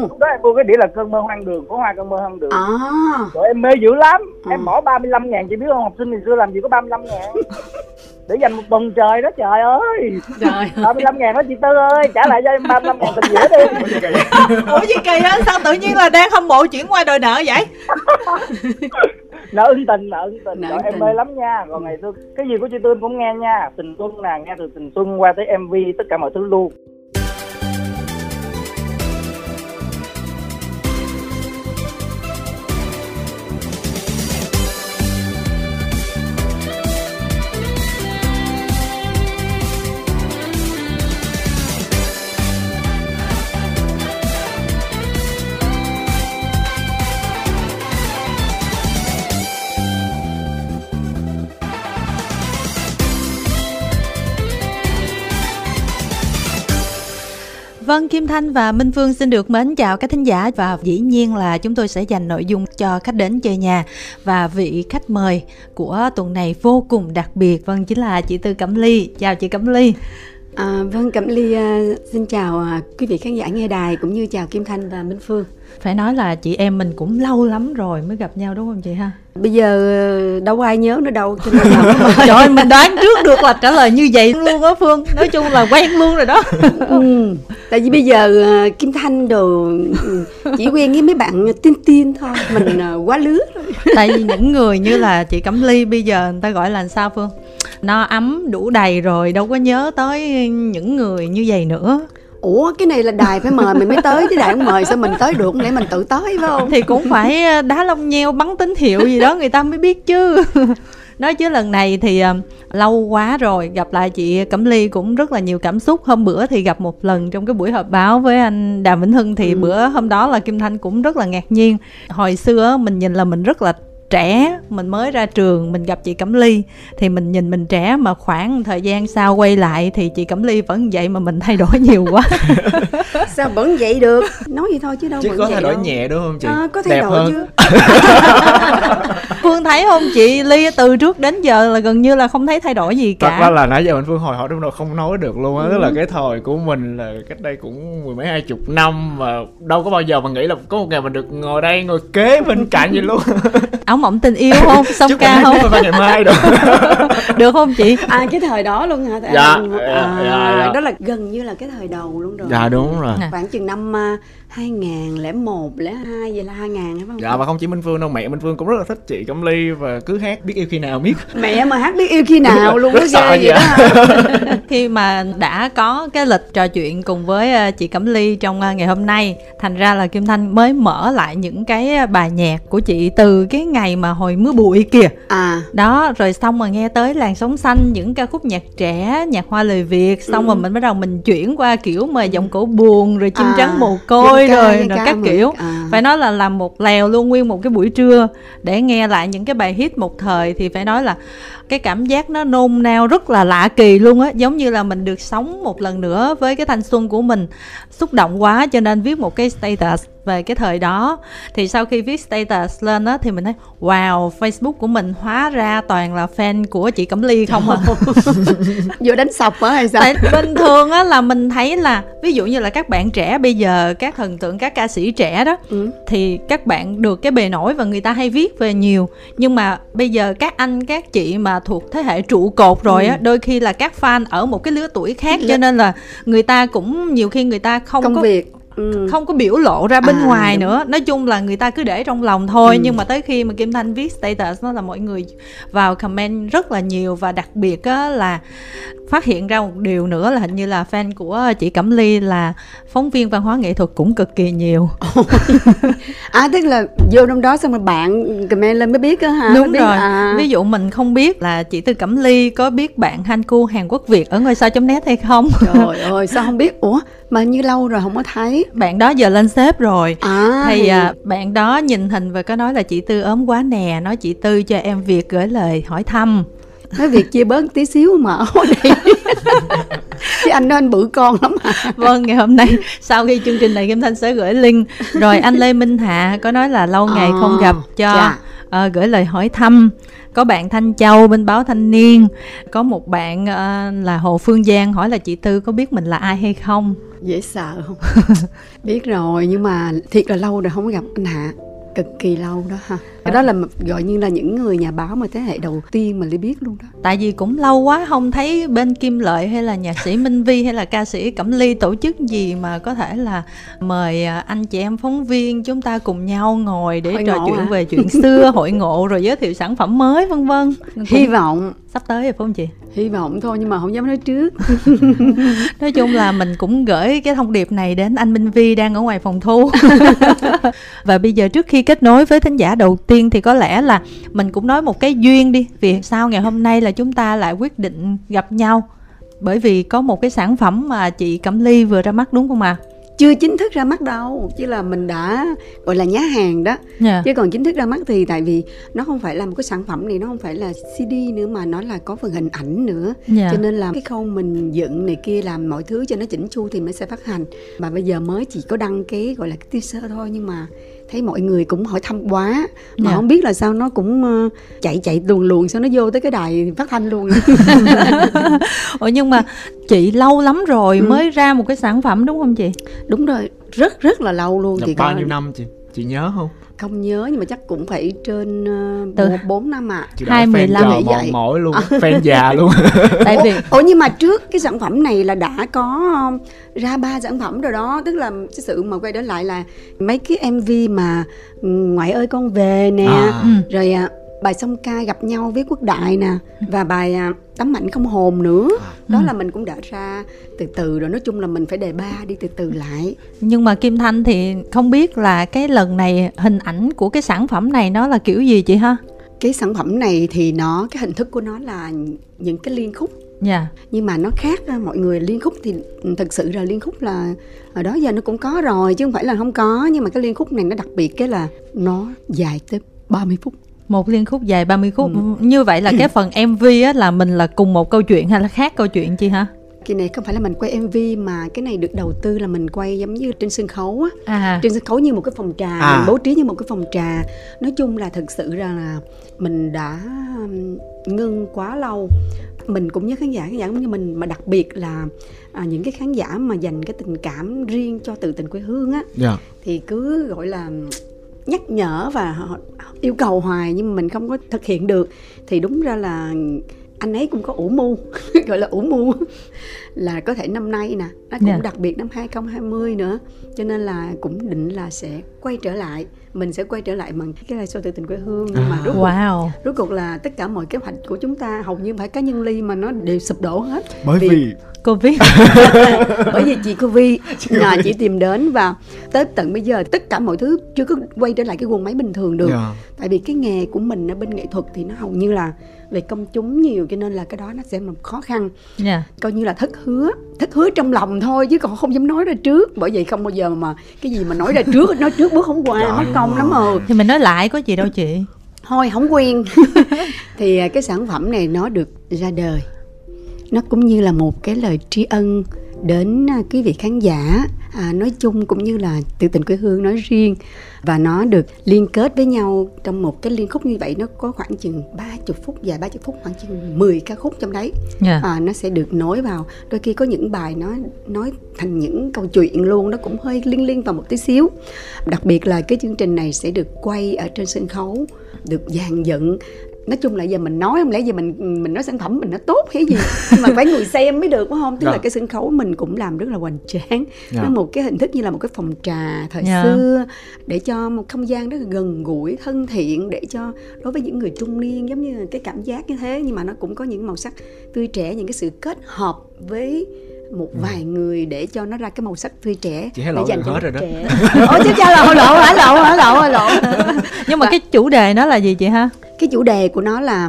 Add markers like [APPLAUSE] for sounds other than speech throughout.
lúc đó em mua cái đĩa là cơn mơ hoang đường có hoa cơn mơ hoang đường. À. Rồi em mê dữ lắm. Ừ. em bỏ 35 ngàn chị biết không học sinh ngày xưa làm gì có 35 ngàn. Để dành một tuần trời đó trời ơi. Trời 35 ngàn đó chị Tư ơi trả lại cho em 35 ngàn tình nghĩa đi. Ủa gì kỳ á [LAUGHS] sao tự nhiên là đang hâm mộ chuyển qua đòi nợ vậy? [LAUGHS] Nợ ân tình nợ ân tình. Nợ Rồi em mê lắm nha. Còn ngày xưa cái gì của chị Tư em cũng nghe nha. Tình xuân nè nghe từ tình xuân qua tới MV tất cả mọi thứ luôn Kim Thanh và Minh Phương xin được mến chào các thính giả và dĩ nhiên là chúng tôi sẽ dành nội dung cho khách đến chơi nhà và vị khách mời của tuần này vô cùng đặc biệt vâng chính là chị Tư Cẩm Ly. Chào chị Cẩm Ly. À, vâng Cẩm Ly à, xin chào à, quý vị khán giả nghe đài cũng như chào Kim Thanh và Minh Phương. Phải nói là chị em mình cũng lâu lắm rồi mới gặp nhau đúng không chị ha? Bây giờ à, đâu ai nhớ nữa đâu cho nên là [LAUGHS] Trời ơi, [LAUGHS] mình đoán trước được là trả lời như vậy luôn á Phương. Nói chung là quen luôn rồi đó. [LAUGHS] ừ. Tại vì bây giờ à, Kim Thanh đồ ừ, chỉ quen với mấy bạn tiên tiên thôi, mình à, quá lứa. Tại vì những người như là chị Cẩm Ly bây giờ người ta gọi là sao Phương? No ấm đủ đầy rồi đâu có nhớ tới những người như vậy nữa Ủa cái này là đài phải mời mình mới tới chứ đài không mời sao mình tới được lẽ mình tự tới phải không? thì cũng phải ờ, đá lông nheo bắn tín hiệu gì đó người ta mới biết chứ [LAUGHS] nói chứ lần này thì ờ, lâu quá rồi gặp lại chị Cẩm Ly cũng rất là nhiều cảm xúc hôm bữa thì gặp một lần trong cái buổi họp báo với anh Đàm Vĩnh Hưng thì Ừ. bữa hôm đó là Kim Thanh cũng rất là ngạc nhiên hồi xưa mình nhìn là mình rất là trẻ mình mới ra trường mình gặp chị Cẩm Ly thì mình nhìn mình trẻ mà khoảng thời gian sau quay lại thì chị Cẩm Ly vẫn vậy mà mình thay đổi nhiều quá [LAUGHS] Sao vẫn vậy được? Nói vậy thôi chứ đâu chứ vẫn có vậy thay đổi đâu. nhẹ đúng không chị À, có thay Đẹp đổi hơn. chứ. Phương thấy không chị Ly từ trước đến giờ là gần như là không thấy thay đổi gì thật cả ra là nãy giờ mình phương hồi hộp trong đầu không nói được luôn á tức là cái thời của mình là cách đây cũng mười mấy hai chục năm mà đâu có bao giờ mà nghĩ là có một ngày mình được ngồi đây ngồi kế bên cạnh vậy luôn áo mỏng tình yêu không? Song ca không? phải ngày mai đâu [LAUGHS] được không chị À cái thời đó luôn hả? Dạ, à, dạ, dạ, dạ. Đó là gần như là cái thời đầu luôn rồi. dạ đúng rồi. Khoảng chừng năm uh, 2001, 02 vậy là 2000 phải không? dạ và không chỉ minh phương đâu mẹ minh phương cũng rất là thích chị cẩm ly và cứ hát biết yêu khi nào biết Mẹ mà hát biết yêu khi nào luôn Rất đó sợ ghê vậy vậy. đó. [LAUGHS] khi mà đã có cái lịch trò chuyện cùng với ờ, chị Cẩm Ly trong ờ, ngày hôm nay thành ra là Kim Thanh mới mở lại những cái ờ, bài nhạc của chị từ cái ngày mà hồi mưa bụi kìa À đó rồi xong mà nghe tới làn sóng xanh những ca khúc nhạc trẻ nhạc hoa lời việt xong Ừ. rồi mình bắt đầu mình chuyển qua kiểu mà giọng cổ buồn rồi chim À, trắng mồ côi ca, rồi rồi các mà. kiểu À. phải nói là làm một lèo luôn nguyên một cái buổi trưa để nghe lại những cái bài hit một thời thì phải nói là cái cảm giác nó nôn nao rất là lạ kỳ luôn á giống như là mình được sống một lần nữa với cái thanh xuân của mình xúc động quá cho nên viết một cái status về cái thời đó thì sau khi viết status lên á thì mình thấy wow facebook của mình hóa ra toàn là fan của chị cẩm ly không à [LAUGHS] Vừa đánh sọc hả hay sao? tại bình thường á là mình thấy là ví dụ như là các bạn trẻ bây giờ các thần tượng các ca sĩ trẻ đó Ừ. thì các bạn được cái bề nổi và người ta hay viết về nhiều nhưng mà bây giờ các anh các chị mà thuộc thế hệ trụ cột rồi á đôi khi là các fan ở một cái lứa tuổi khác cho nên là người ta cũng nhiều khi người ta không Công có việc. Ừ. không có biểu lộ ra bên À, ngoài đúng. nữa nói chung là người ta cứ để trong lòng thôi Ừ. nhưng mà tới khi mà kim thanh viết status nó là mọi người vào comment rất là nhiều và đặc biệt á là phát hiện ra một điều nữa là hình như là fan của chị cẩm ly là phóng viên văn hóa nghệ thuật cũng cực kỳ nhiều [LAUGHS] À tức là vô trong đó xong rồi bạn comment lên mới biết á hả? đúng biết, rồi À. ví dụ mình không biết là chị tư cẩm ly có biết bạn hanku hàn quốc việt ở ngôi sao net hay không Trời [LAUGHS] ơi sao không biết? Ủa mà như lâu rồi không có thấy. bạn đó giờ lên sếp rồi À thì à, bạn đó nhìn hình và có nói là chị tư ốm quá nè nói chị tư cho em việc gửi lời hỏi thăm nói việc chia bớt tí xíu mà [LAUGHS] ở đây chứ anh đó anh bự con lắm à. Vâng ngày hôm nay sau khi chương trình này kim thanh sẽ gửi link. Rồi anh lê minh hạ có nói là lâu ngày À, không gặp cho dạ. ờ, gửi lời hỏi thăm. Có bạn thanh châu bên báo thanh niên. Có một bạn ờ, là hồ phương giang hỏi là chị tư có biết mình là ai hay không? Dễ sợ không? Biết rồi nhưng mà thiệt là lâu rồi không gặp anh hạ. Cực kỳ lâu đó ha cái đó là gọi như là những người nhà báo mà thế hệ đầu tiên mà ly biết luôn đó. Tại vì cũng lâu quá không thấy bên kim lợi hay là nhạc sĩ minh vi hay là ca sĩ cẩm ly tổ chức gì mà có thể là mời à, anh chị em phóng viên chúng ta cùng nhau ngồi để Hội trò chuyện hả? về chuyện xưa [LAUGHS] hội ngộ rồi giới thiệu sản phẩm mới vân vân. Hy vọng. sắp tới rồi phải không chị? Hy vọng thôi nhưng mà không dám nói trước. [LAUGHS] Nói chung là mình cũng gửi cái thông điệp này đến anh Minh Vi đang ở ngoài phòng thu. [LAUGHS] Và bây giờ trước khi kết nối với thính giả đầu tiên thì có lẽ là mình cũng nói một cái duyên đi vì sao ngày hôm nay là chúng ta lại quyết định gặp nhau bởi vì có một cái sản phẩm mà chị Cẩm Ly vừa ra mắt đúng không ạ? chưa chính thức ra mắt đâu chứ là mình đã gọi là nhá hàng đó Dạ. chứ còn chính thức ra mắt thì tại vì nó không phải là một cái sản phẩm này nó không phải là CD nữa mà nó là có phần hình ảnh nữa Dạ. cho nên là cái khâu mình dựng này kia làm mọi thứ cho nó chỉnh chu thì mới sẽ phát hành mà bây giờ mới chỉ có đăng cái gọi là cái teaser thôi nhưng mà thấy mọi người cũng hỏi thăm quá mà Dạ. không biết là sao nó cũng ờ, chạy chạy luồn luồn sao nó vô tới cái đài phát thanh luôn [LAUGHS] Ủa nhưng mà chị lâu lắm rồi Ừ. mới ra một cái sản phẩm đúng không chị? đúng rồi rất rất là lâu luôn Là thì bao coi- nhiêu năm chị chị nhớ không không nhớ nhưng mà chắc cũng phải trên Từ- uh, 4 năm ạ chị Hai mười lăm. vậy. mỏi luôn fan già luôn [LAUGHS] Tại vì Ủa nhưng mà trước cái sản phẩm này là đã có um, ra ba sản phẩm rồi đó Tức là cái sự mà quay trở lại là mấy cái MV mà ừ, Ngoại ơi con về nè À. Ừ. Rồi à, bài song ca gặp nhau với quốc đại nè Và bài à, tấm ảnh không hồn nữa. Đó là mình cũng đã ra từ từ rồi Nói chung là mình phải đề ba đi từ từ lại. Nhưng mà Kim Thanh thì không biết là cái lần này hình ảnh của cái sản phẩm này nó là kiểu gì chị ha? Cái sản phẩm này thì nó cái hình thức của nó là những cái liên khúc. Dạ. nhưng mà nó khác á, mọi người liên khúc thì thực sự là liên khúc là ở đó giờ nó cũng có rồi chứ không phải là không có. Nhưng mà cái liên khúc này nó đặc biệt cái là nó dài tới 30 phút một liên khúc dài 30 khúc. Ừ. như vậy là [CLEARS THROAT] cái phần MV á là mình là cùng một câu chuyện hay là khác câu chuyện chị hả? Cái này không phải là mình quay MV mà cái này được đầu tư là mình quay giống như trên sân khấu á. À. Trên sân khấu như một cái phòng trà À. mình bố trí như một cái phòng trà. Nói chung là thực sự ra là mình đã ngưng quá lâu. Mình cũng nhớ khán giả khán giả cũng như mình mà đặc biệt là à, những cái khán giả mà dành cái tình cảm riêng cho tự tình quê hương á. Dạ. Thì cứ gọi là nhắc nhở và họ yêu cầu hoài nhưng mà mình không có thực hiện được thì đúng ra là anh ấy cũng có ủ mưu [LAUGHS] gọi là ủ mưu là có thể năm nay nè nó cũng Dạ. đặc biệt năm 2020 nữa cho nên là cũng định là sẽ quay trở lại mình sẽ quay trở lại bằng cái live show tự tình quê hương. Nhưng mà À. rốt cuộc, wow. rốt cuộc là tất cả mọi kế hoạch của chúng ta hầu như phải cá nhân ly mà nó đều sụp đổ hết. Bởi Vì- vì covid. [LAUGHS] Bởi vì chị Covid [LAUGHS] là chị tìm đến và tới tận bây giờ tất cả mọi thứ chưa có quay trở lại cái guồng máy bình thường được. Dạ. Tại vì cái nghề của mình ở bên nghệ thuật thì nó hầu như là về công chúng nhiều cho nên là cái đó nó sẽ một khó khăn. Dạ. Coi như là thất hứa thất hứa trong lòng thôi chứ còn không dám nói ra trước. Bởi vậy không bao giờ mà cái gì mà nói ra trước nói trước bước không qua mất công lắm rồi. Thì mình nói lại có gì đâu chị. Thôi không quen [LAUGHS] thì à, cái sản phẩm này nó được ra đời. Nó cũng như là một cái lời tri ân đến à, quý vị khán giả à, nói chung cũng như là tự tình quê hương nói riêng. Và nó được liên kết với nhau trong một cái liên khúc như vậy nó có khoảng chừng 30 phút dài 30 phút khoảng chừng 10 ca khúc trong đấy. Dạ. À, nó sẽ được nối vào. Đôi khi có những bài nó nói thành những câu chuyện luôn nó cũng hơi liên liên vào một tí xíu. Đặc biệt là cái chương trình này sẽ được quay ở trên sân khấu được dàn dựng nói chung là giờ mình nói không lẽ giờ mình mình nói sản phẩm mình nó tốt hay gì nhưng mà phải người xem mới được phải không tức Dạ. là cái sân khấu mình cũng làm rất là hoành tráng Dạ. nó một cái hình thức như là một cái phòng trà thời Dạ. xưa để cho một không gian rất là gần gũi thân thiện để cho đối với những người trung niên giống như là cái cảm giác như thế nhưng mà nó cũng có những màu sắc tươi trẻ những cái sự kết hợp với một vài người để cho nó ra cái màu sắc tươi trẻ. Ừ. Chị để lộ dành hết rồi đó. trẻ. [LAUGHS] Ôi chứ cha lộ lộ hả lộ hả lộ hả lộ? [LAUGHS] Nhưng mà cái chủ đề nó là gì chị ha? Cái chủ đề của nó là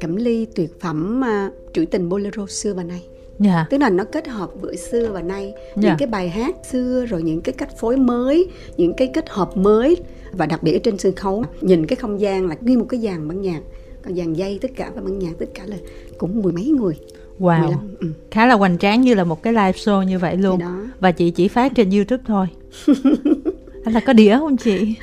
cẩm ly tuyệt phẩm à, trữ tình bolero xưa và nay. Dạ. Tức là nó kết hợp giữa xưa và nay. Dạ. những cái bài hát xưa rồi những cái cách phối mới những cái kết hợp mới và đặc biệt ở trên sân khấu. Nhìn cái không gian là nguyên một cái dàn ban nhạc. Còn dàn dây tất cả và ban nhạc tất cả là cũng mười mấy người wow. 15, ừ, khá là hoành tráng như là một cái live show như vậy luôn. Và chị chỉ phát trên youtube thôi. [LAUGHS] Là có đĩa không chị?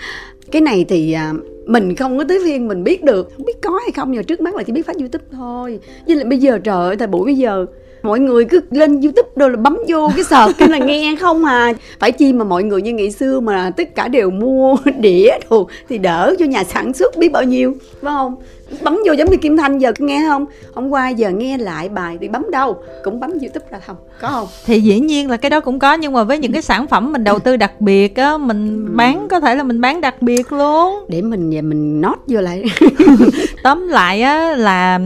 Cái này thì à, mình không có tới phiên mình biết được không biết có hay không nhưng trước mắt là chỉ biết phát youtube thôi. Với lại bây giờ trời ơi thời buổi bây giờ mọi người cứ lên youtube đâu là bấm vô cái sợt cái là nghe không à. Phải chi mà mọi người như ngày xưa mà tất cả đều mua [LAUGHS] đĩa đồ thì đỡ cho nhà sản xuất biết bao nhiêu phải không? Bấm vô giống như kim thanh giờ nghe không? Hôm qua giờ nghe lại bài thì bấm đâu? Cũng bấm youtube ra không có không? Thì dĩ nhiên là cái đó cũng có nhưng mà với những cái sản phẩm mình đầu tư đặc biệt á mình bán có thể là mình bán đặc biệt luôn. Để mình về mình nốt vô lại. [LAUGHS] Tóm lại á là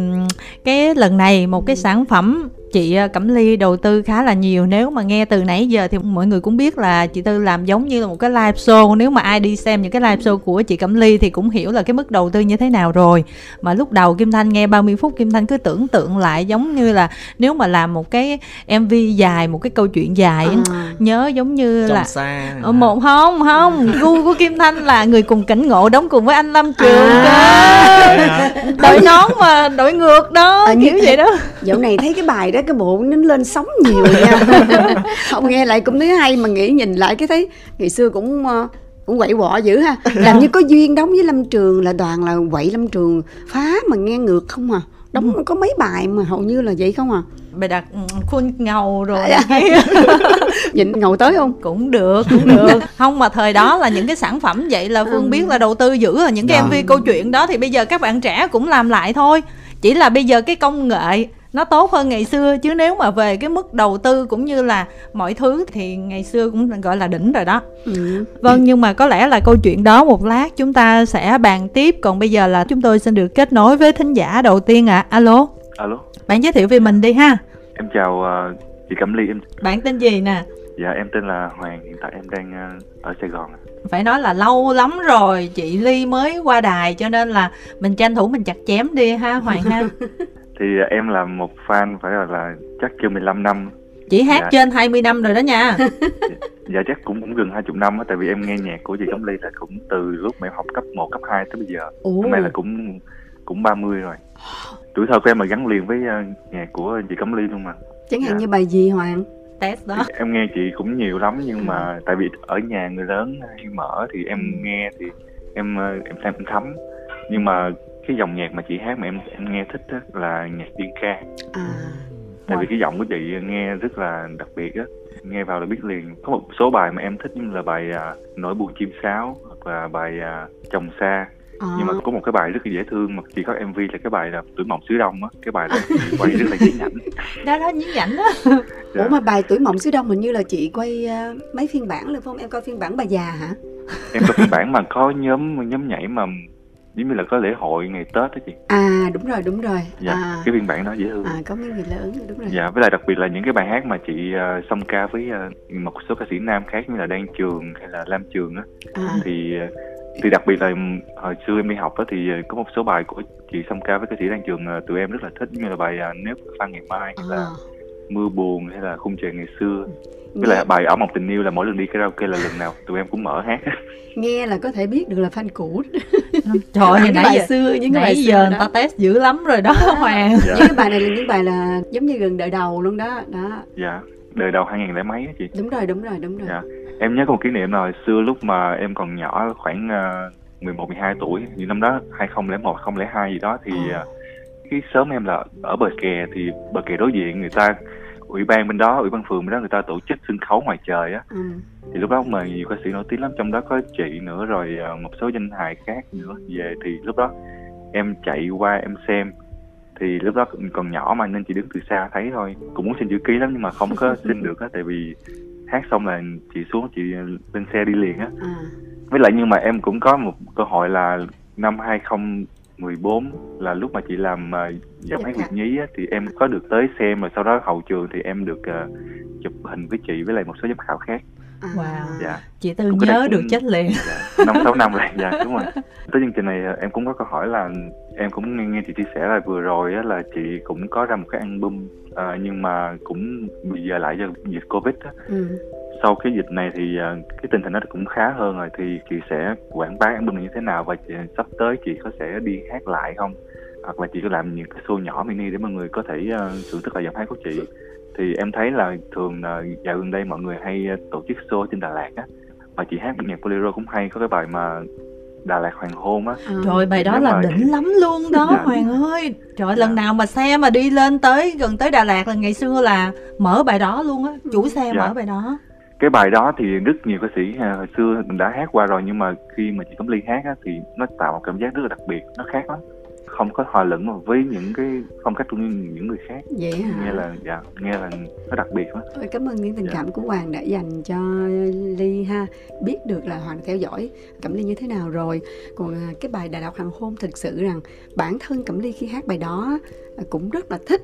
cái lần này một cái sản phẩm chị ờ, Cẩm Ly đầu tư khá là nhiều. Nếu mà nghe từ nãy giờ thì mọi người cũng biết là chị Tư làm giống như là một cái live show. Nếu mà ai đi xem những cái live show của chị Cẩm Ly thì cũng hiểu là cái mức đầu tư như thế nào rồi. Mà lúc đầu Kim Thanh nghe 30 phút Kim Thanh cứ tưởng tượng lại giống như là nếu mà làm một cái MV dài một cái câu chuyện dài À. nhớ giống như là xa Ờ, một không không. [LAUGHS] Gu của Kim Thanh là người cùng cảnh ngộ đóng cùng với anh Lâm Trường À. cơ. Đội nón mà đội ngược đó À, kiểu vậy đó. dạo này thấy cái bài đó cái bộ nó lên sóng nhiều nha. [LAUGHS] Không nghe lại cũng thấy hay mà nghĩ nhìn lại cái thấy ngày xưa cũng ờ, cũng quậy quọ dữ ha. Làm như có duyên đóng với lâm trường là toàn là quậy lâm trường phá mà nghe ngược không à. Đóng có mấy bài mà hầu như là vậy không à. Bài đặt ừ, khuôn ngầu rồi. À, [LAUGHS] nhìn ngầu tới không? Cũng được cũng được. Không mà thời đó là những cái sản phẩm vậy là phương biết là đầu tư dữ rồi những cái Dạ. mv câu chuyện đó thì bây giờ các bạn trẻ cũng làm lại thôi. Chỉ là bây giờ cái công nghệ nó tốt hơn ngày xưa chứ nếu mà về cái mức đầu tư cũng như là mọi thứ thì ngày xưa cũng gọi là đỉnh rồi đó. Ừ. Vâng nhưng mà có lẽ là câu chuyện đó một lát chúng ta sẽ bàn tiếp. Còn bây giờ là chúng tôi xin được kết nối với thính giả đầu tiên ạ. Alo. Alo, Bạn giới thiệu về mình đi ha. Em chào ờ, chị Cẩm Ly. Em Bạn tên gì nè? Dạ em tên là Hoàng. Hiện tại em đang ờ, ở Sài Gòn Phải nói là lâu lắm rồi Chị Ly mới qua đài Cho nên là mình tranh thủ mình chặt chém đi ha Hoàng ha [LAUGHS] thì ờ, em là một fan phải gọi là chắc chưa 15 năm. Chị hát Dạ. trên 20 năm rồi đó nha. [LAUGHS] Dạ chắc cũng cũng gần 20 năm á tại vì em nghe nhạc của chị Cẩm Ly là cũng từ lúc mà em học cấp 1, cấp 2 tới bây giờ. Ồ. hôm nay là cũng cũng 30 rồi. Tuổi thơ của em là gắn liền với ờ, nhạc của chị Cẩm Ly luôn mà. Chẳng hạn Dạ. như bài gì hoàng? Test đó. Em nghe chị cũng nhiều lắm nhưng mà tại vì ở nhà người lớn hay mở thì em nghe thì em ờ, em em thấm. Nhưng mà cái dòng nhạc mà chị hát mà em em nghe thích á, là nhạc tiên ca. À. Tại vì cái giọng của chị nghe rất là đặc biệt á. Nghe vào là biết liền. Có một số bài mà em thích như là bài à, nỗi buồn chim sáo hoặc là bài à, chồng xa à. nhưng mà có một cái bài rất là dễ thương mà chỉ có mv là cái bài là tuổi mộng xứ đông á. Cái bài đó chị [LAUGHS] quay rất là dễ nhảnh. Đó đó nhí nhảnh đó ủa mà bài tuổi mộng xứ đông hình như là chị quay ờ, mấy phiên bản luôn phải không? Em coi phiên bản bà già hả? Em có phiên bản mà có nhóm nhóm nhảy mà giống như là có lễ hội ngày tết đó chị. À đúng rồi đúng rồi. Dạ à, cái phiên bản đó dễ thương. À có mấy người lớn đúng rồi. Dạ với lại đặc biệt là những cái bài hát mà chị uh, song ca với ờ, một số ca sĩ nam khác như là đan trường hay là lam trường á. À, thì ờ, thì đặc biệt là ừm, hồi xưa em đi học á thì có một số bài của chị song ca với ca sĩ đan trường ờ, tụi em rất là thích như là bài ờ, nếu pha ngày mai hay là à. mưa buồn hay là khung trời ngày xưa với lại bài ở một tình yêu là mỗi lần đi karaoke là lần nào tụi em cũng mở hát. Nghe là có thể biết được là fan cũ. Trời ơi những bài giờ xưa những cái bài xưa giờ người ta test dữ lắm rồi đó Hoàng. Dạ. những cái bài này là những bài là giống như gần đời đầu luôn đó đó. Dạ đời đầu 2000 lẻ mấy á chị? Đúng rồi đúng rồi đúng rồi. Dạ. em nhớ có một kỷ niệm là hồi xưa lúc mà em còn nhỏ khoảng uh, 11 12 tuổi thì năm đó 2001 2002 gì đó thì Ờ. ờ, cái xóm em là ở bờ kè thì bờ kè đối diện người ta ủy ban bên đó ủy ban phường bên đó người ta tổ chức sân khấu ngoài trời á. Ừ. thì lúc đó mời nhiều ca sĩ nổi tiếng lắm trong đó có chị nữa rồi ờ, một số danh hài khác nữa về. Thì lúc đó em chạy qua em xem. Thì lúc đó còn nhỏ mà nên chỉ đứng từ xa thấy thôi. Cũng muốn xin chữ ký lắm nhưng mà không có [LAUGHS] xin được á tại vì hát xong là chị xuống chị lên xe đi liền á. À. với lại nhưng mà em cũng có một cơ hội là năm 2014 là lúc mà chị làm uh, giọng hát Việt nhí á, thì em có được tới xem và sau đó hậu trường thì em được ờ, chụp hình với chị với lại một số giám khảo khác À. Wow. dạ Chị Tư Cũng nhớ cũng- được chết liền dạ, năm sáu năm rồi dạ đúng rồi tới chương trình này ờ, em cũng có câu hỏi là em cũng nghe, nghe chị chia sẻ là vừa rồi á, là chị cũng có ra một cái album ờ, nhưng mà cũng bị giờ lại do dịch covid á ừ. Sau cái dịch này thì ờ, cái tình hình nó cũng khá hơn rồi thì chị sẽ quảng bá album này như thế nào và chị, sắp tới chị có sẽ đi hát lại không hoặc là chị có làm những cái show nhỏ mini để mọi người có thể uh, thưởng thức lại giọng hát của chị thì em thấy là thường là dạo gần đây mọi người hay tổ chức show trên Đà Lạt á mà chị hát nhạc bolero cũng hay có cái bài mà Đà Lạt hoàng hôn á À. Trời bài đó Nếu là mà- đỉnh lắm luôn đó [LAUGHS] Dạ. Hoàng ơi Trời Dạ. lần nào mà xe mà đi lên tới gần tới Đà Lạt là ngày xưa là mở bài đó luôn á Chủ xe Dạ. mở bài đó cái bài đó thì rất nhiều ca sĩ à, hồi xưa mình đã hát qua rồi nhưng mà khi mà chị Cẩm Ly hát á, thì nó tạo một cảm giác rất là đặc biệt nó khác lắm. Không có hòa lẫn mà với những cái phong cách của những người khác. Vậy hả? Nghe là dạ nghe là nó đặc biệt lắm. Ôi, cảm ơn những tình Dạ. cảm của Hoàng đã dành cho Ly ha. Biết được là Hoàng theo dõi Cẩm Ly như thế nào rồi. Còn à, cái bài Đà Lạt Hoàng Hôn thực sự rằng bản thân Cẩm Ly khi hát bài đó cũng rất là thích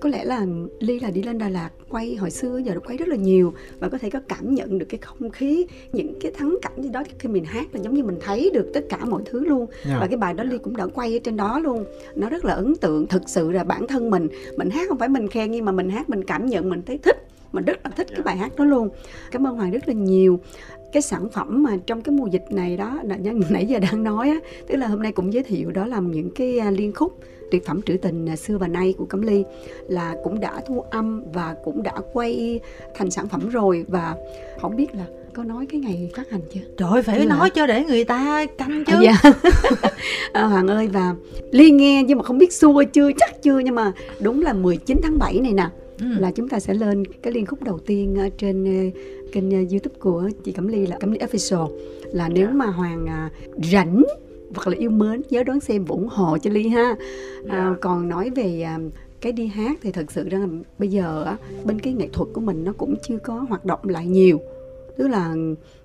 có lẽ là Ly là đi lên Đà Lạt quay hồi xưa giờ được quay rất là nhiều và có thể có cảm nhận được cái không khí những cái thắng cảnh gì đó khi mình hát là giống như mình thấy được tất cả mọi thứ luôn. Dạ. và cái bài đó Ly cũng đã quay ở trên đó luôn. Nó rất là ấn tượng. Thực sự là bản thân mình mình hát không phải mình khen nhưng mà mình hát mình cảm nhận mình thấy thích. Mình rất là thích cái bài hát đó luôn. Cảm ơn hoàng rất là nhiều. Cái sản phẩm mà trong cái mùa dịch này đó nãy giờ đang nói á tức là hôm nay cũng giới thiệu đó là những cái à, liên khúc tuyệt phẩm trữ tình à, xưa và nay của cẩm ly là cũng đã thu âm và cũng đã quay thành sản phẩm rồi và không biết là có nói cái ngày phát hành chưa Trời ơi, phải hả? nói cho để người ta canh chứ À, dạ. [LAUGHS] à, Hoàng ơi và Ly nghe nhưng mà không biết xua chưa chắc chưa nhưng mà đúng là 19 tháng 7 này nè Ừ. là chúng ta sẽ lên cái liên khúc đầu tiên ở trên kênh YouTube của chị Cẩm Ly là Cẩm Ly Official là nếu mà Hoàng à, rảnh hoặc là yêu mến nhớ đón xem và ủng hộ cho Ly ha. À, Dạ. còn nói về à, cái đi hát thì thật sự rằng là bây giờ á, bên cái nghệ thuật của mình nó cũng chưa có hoạt động lại nhiều. Tức là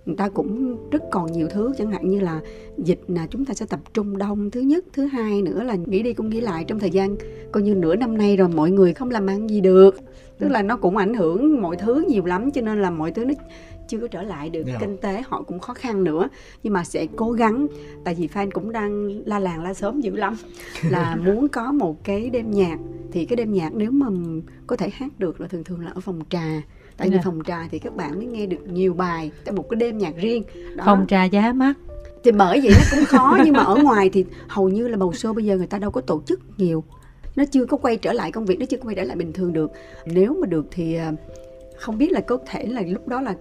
người ta cũng rất còn nhiều thứ chẳng hạn như là dịch là chúng ta sẽ tập trung đông thứ nhất thứ hai nữa là nghĩ đi cũng nghĩ lại trong thời gian coi như nửa năm nay rồi mọi người không làm ăn gì được. Tức là nó cũng ảnh hưởng mọi thứ nhiều lắm cho nên là mọi thứ nó chưa có trở lại được. Dạ. kinh tế họ cũng khó khăn nữa nhưng mà sẽ cố gắng. Tại vì fan cũng đang la làng la sớm dữ lắm. [LAUGHS] Là muốn có một cái đêm nhạc. Thì cái đêm nhạc nếu mà có thể hát được là thường thường là ở phòng trà. Tại vì Dạ. phòng trà thì các bạn mới nghe được nhiều bài tại một cái đêm nhạc riêng. Đó. Phòng trà giá mắc. Thì bởi vậy nó cũng khó nhưng mà ở ngoài thì hầu như là bầu show bây giờ người ta đâu có tổ chức nhiều. Nó chưa có quay trở lại công việc nó chưa quay trở lại bình thường được. Nếu mà được thì à, không biết là có thể là lúc đó là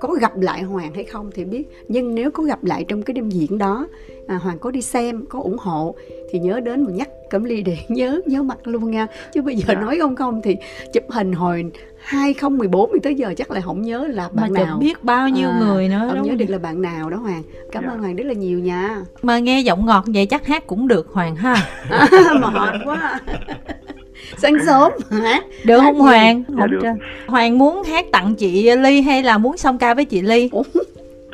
có gặp lại Hoàng hay không thì biết. Nhưng nếu có gặp lại trong cái đêm diễn đó à, Hoàng có đi xem có ủng hộ thì nhớ đến mà nhắc Cẩm Ly để [LAUGHS] nhớ nhớ mặt luôn nha. Chứ bây giờ Dạ. nói không không thì chụp hình hồi 2014 thì tới giờ chắc là không nhớ là Mà bạn chẳng nào. biết bao nhiêu À, người nữa không đúng nhớ được là bạn nào đó Hoàng. Cảm Dạ. ơn Hoàng rất là nhiều nha. Mà nghe giọng ngọt vậy chắc hát cũng được Hoàng ha. À, [LAUGHS] mệt quá [LAUGHS] sáng sớm hả Được không? Hoàng? Dạ, được. Hoàng muốn hát tặng chị Ly hay là muốn song ca với chị Ly?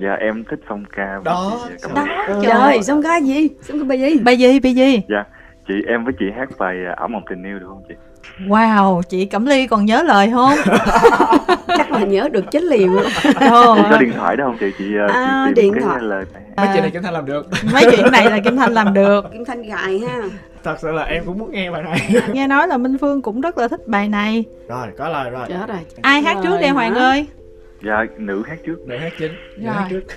dạ em thích song ca Đó, Dạ, cảm Đó, trời trời xong cái gì xong cái bài gì Bài gì, bài gì? dạ chị em với chị hát bài à, ảo mộng tình yêu được không chị Wow, chị Cẩm Ly còn nhớ lời không? [LAUGHS] chắc là nhớ được chết liền luôn chị có ơi, điện thoại đó không chị chị, à, À, chị tìm điện cái thoại. lời mấy chị À. này Kim Thanh làm được mấy chuyện này là Kim Thanh làm được Kim Thanh gài ha thật sự là em cũng muốn nghe bài này. [LAUGHS] Nghe nói là Minh Phương cũng rất là thích bài này. Rồi có lời rồi. Chết rồi. Ai hát trước đây Hoàng ơi? dạ nữ hát trước. Để hát chính Rồi. hát trước. [LAUGHS]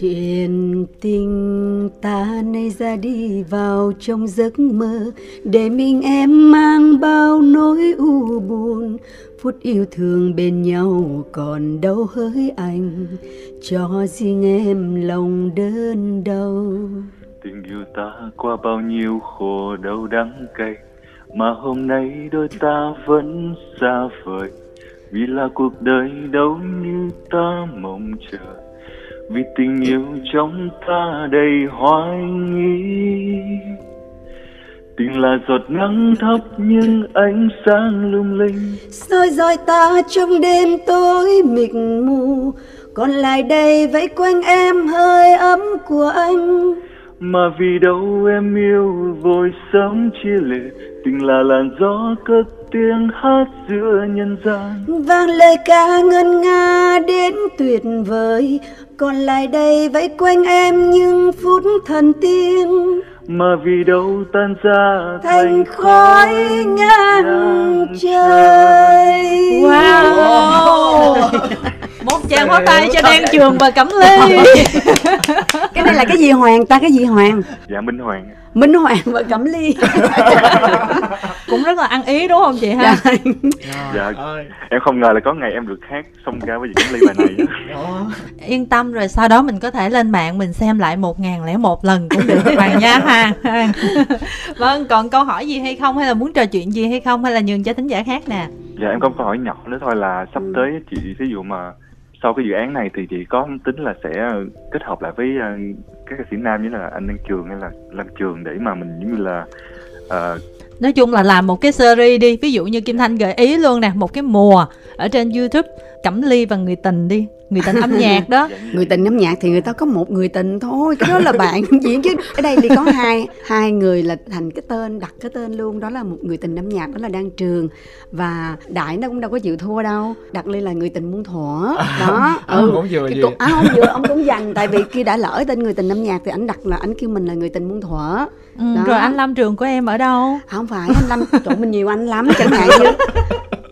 Chuyện tình ta nay ra đi vào trong giấc mơ Để mình em mang bao nỗi u buồn. Phút yêu thương bên nhau còn đâu hỡi anh Cho riêng em lòng đơn đau tình yêu ta qua bao nhiêu khổ đau đắng cay, mà hôm nay đôi ta vẫn xa vời. Vì là cuộc đời đâu như ta mong chờ, vì tình yêu trong ta đầy hoài nghi. Tình là giọt nắng thấp nhưng ánh sáng lung linh. Soi dọi ta trong đêm tối mịt mù, còn lại đây vẫy quanh em hơi ấm của anh mà vì đâu em yêu vội sống chia lệ tình là làn gió cất tiếng hát giữa nhân gian. Vang lời ca ngân nga đến tuyệt vời còn lại đây vẫy quanh em những phút thần tiên. Mà vì đâu tan ra thành khói ngang trời. Wow. Một tràng pháo tay cho Đan Trường và Cẩm Ly [LAUGHS] cái này là cái gì hoàng ta cái gì hoàng dạ minh hoàng minh hoàng và cẩm ly [LAUGHS] cũng rất là ăn ý đúng không chị ha Dạ. Dạ. ơi em không ngờ là có ngày em được hát song ca với chị Cẩm Ly bài này á. [LAUGHS] đó yên tâm rồi sau đó mình có thể lên mạng mình xem lại một ngàn lẻ một lần cũng được hoàng nha ha ha. [LAUGHS] vâng còn câu hỏi gì hay không hay là muốn trò chuyện gì hay không hay là nhường cho thính giả khác nè Dạ em có một câu hỏi nhỏ nữa thôi là sắp Ừ. tới chị ví dụ mà sau cái dự án này thì chị có tính là sẽ ờ, kết hợp lại với ờ, các ca sĩ nam như là anh Đăng Trường hay là Lâm Trường để mà mình giống như là uh... nói chung là làm một cái series đi, ví dụ như kim thanh gợi ý luôn nè, một cái mùa ở trên youtube cẩm ly và người tình đi. Người tình âm nhạc đó. Như [LAUGHS] người tình âm nhạc thì người ta có một người tình thôi cái đó là [LAUGHS] bạn diễn chứ. Ở đây thì có hai hai người là thành cái tên đặt cái tên luôn. Đó là một người tình âm nhạc đó là đan trường. Và đại nó cũng đâu có chịu thua đâu. Đặt lên là người tình muôn thuở. Đó [LAUGHS] ừ. cũng vừa cái cục, à, ông vừa ông cũng dành. Tại vì kia đã lỡ tên người tình âm nhạc thì ảnh đặt là ảnh kêu mình là người tình muôn thuở. Ừ, Đó. rồi anh lâm trường của em ở đâu? Không phải anh lâm tụi mình nhiều anh lắm chẳng hạn như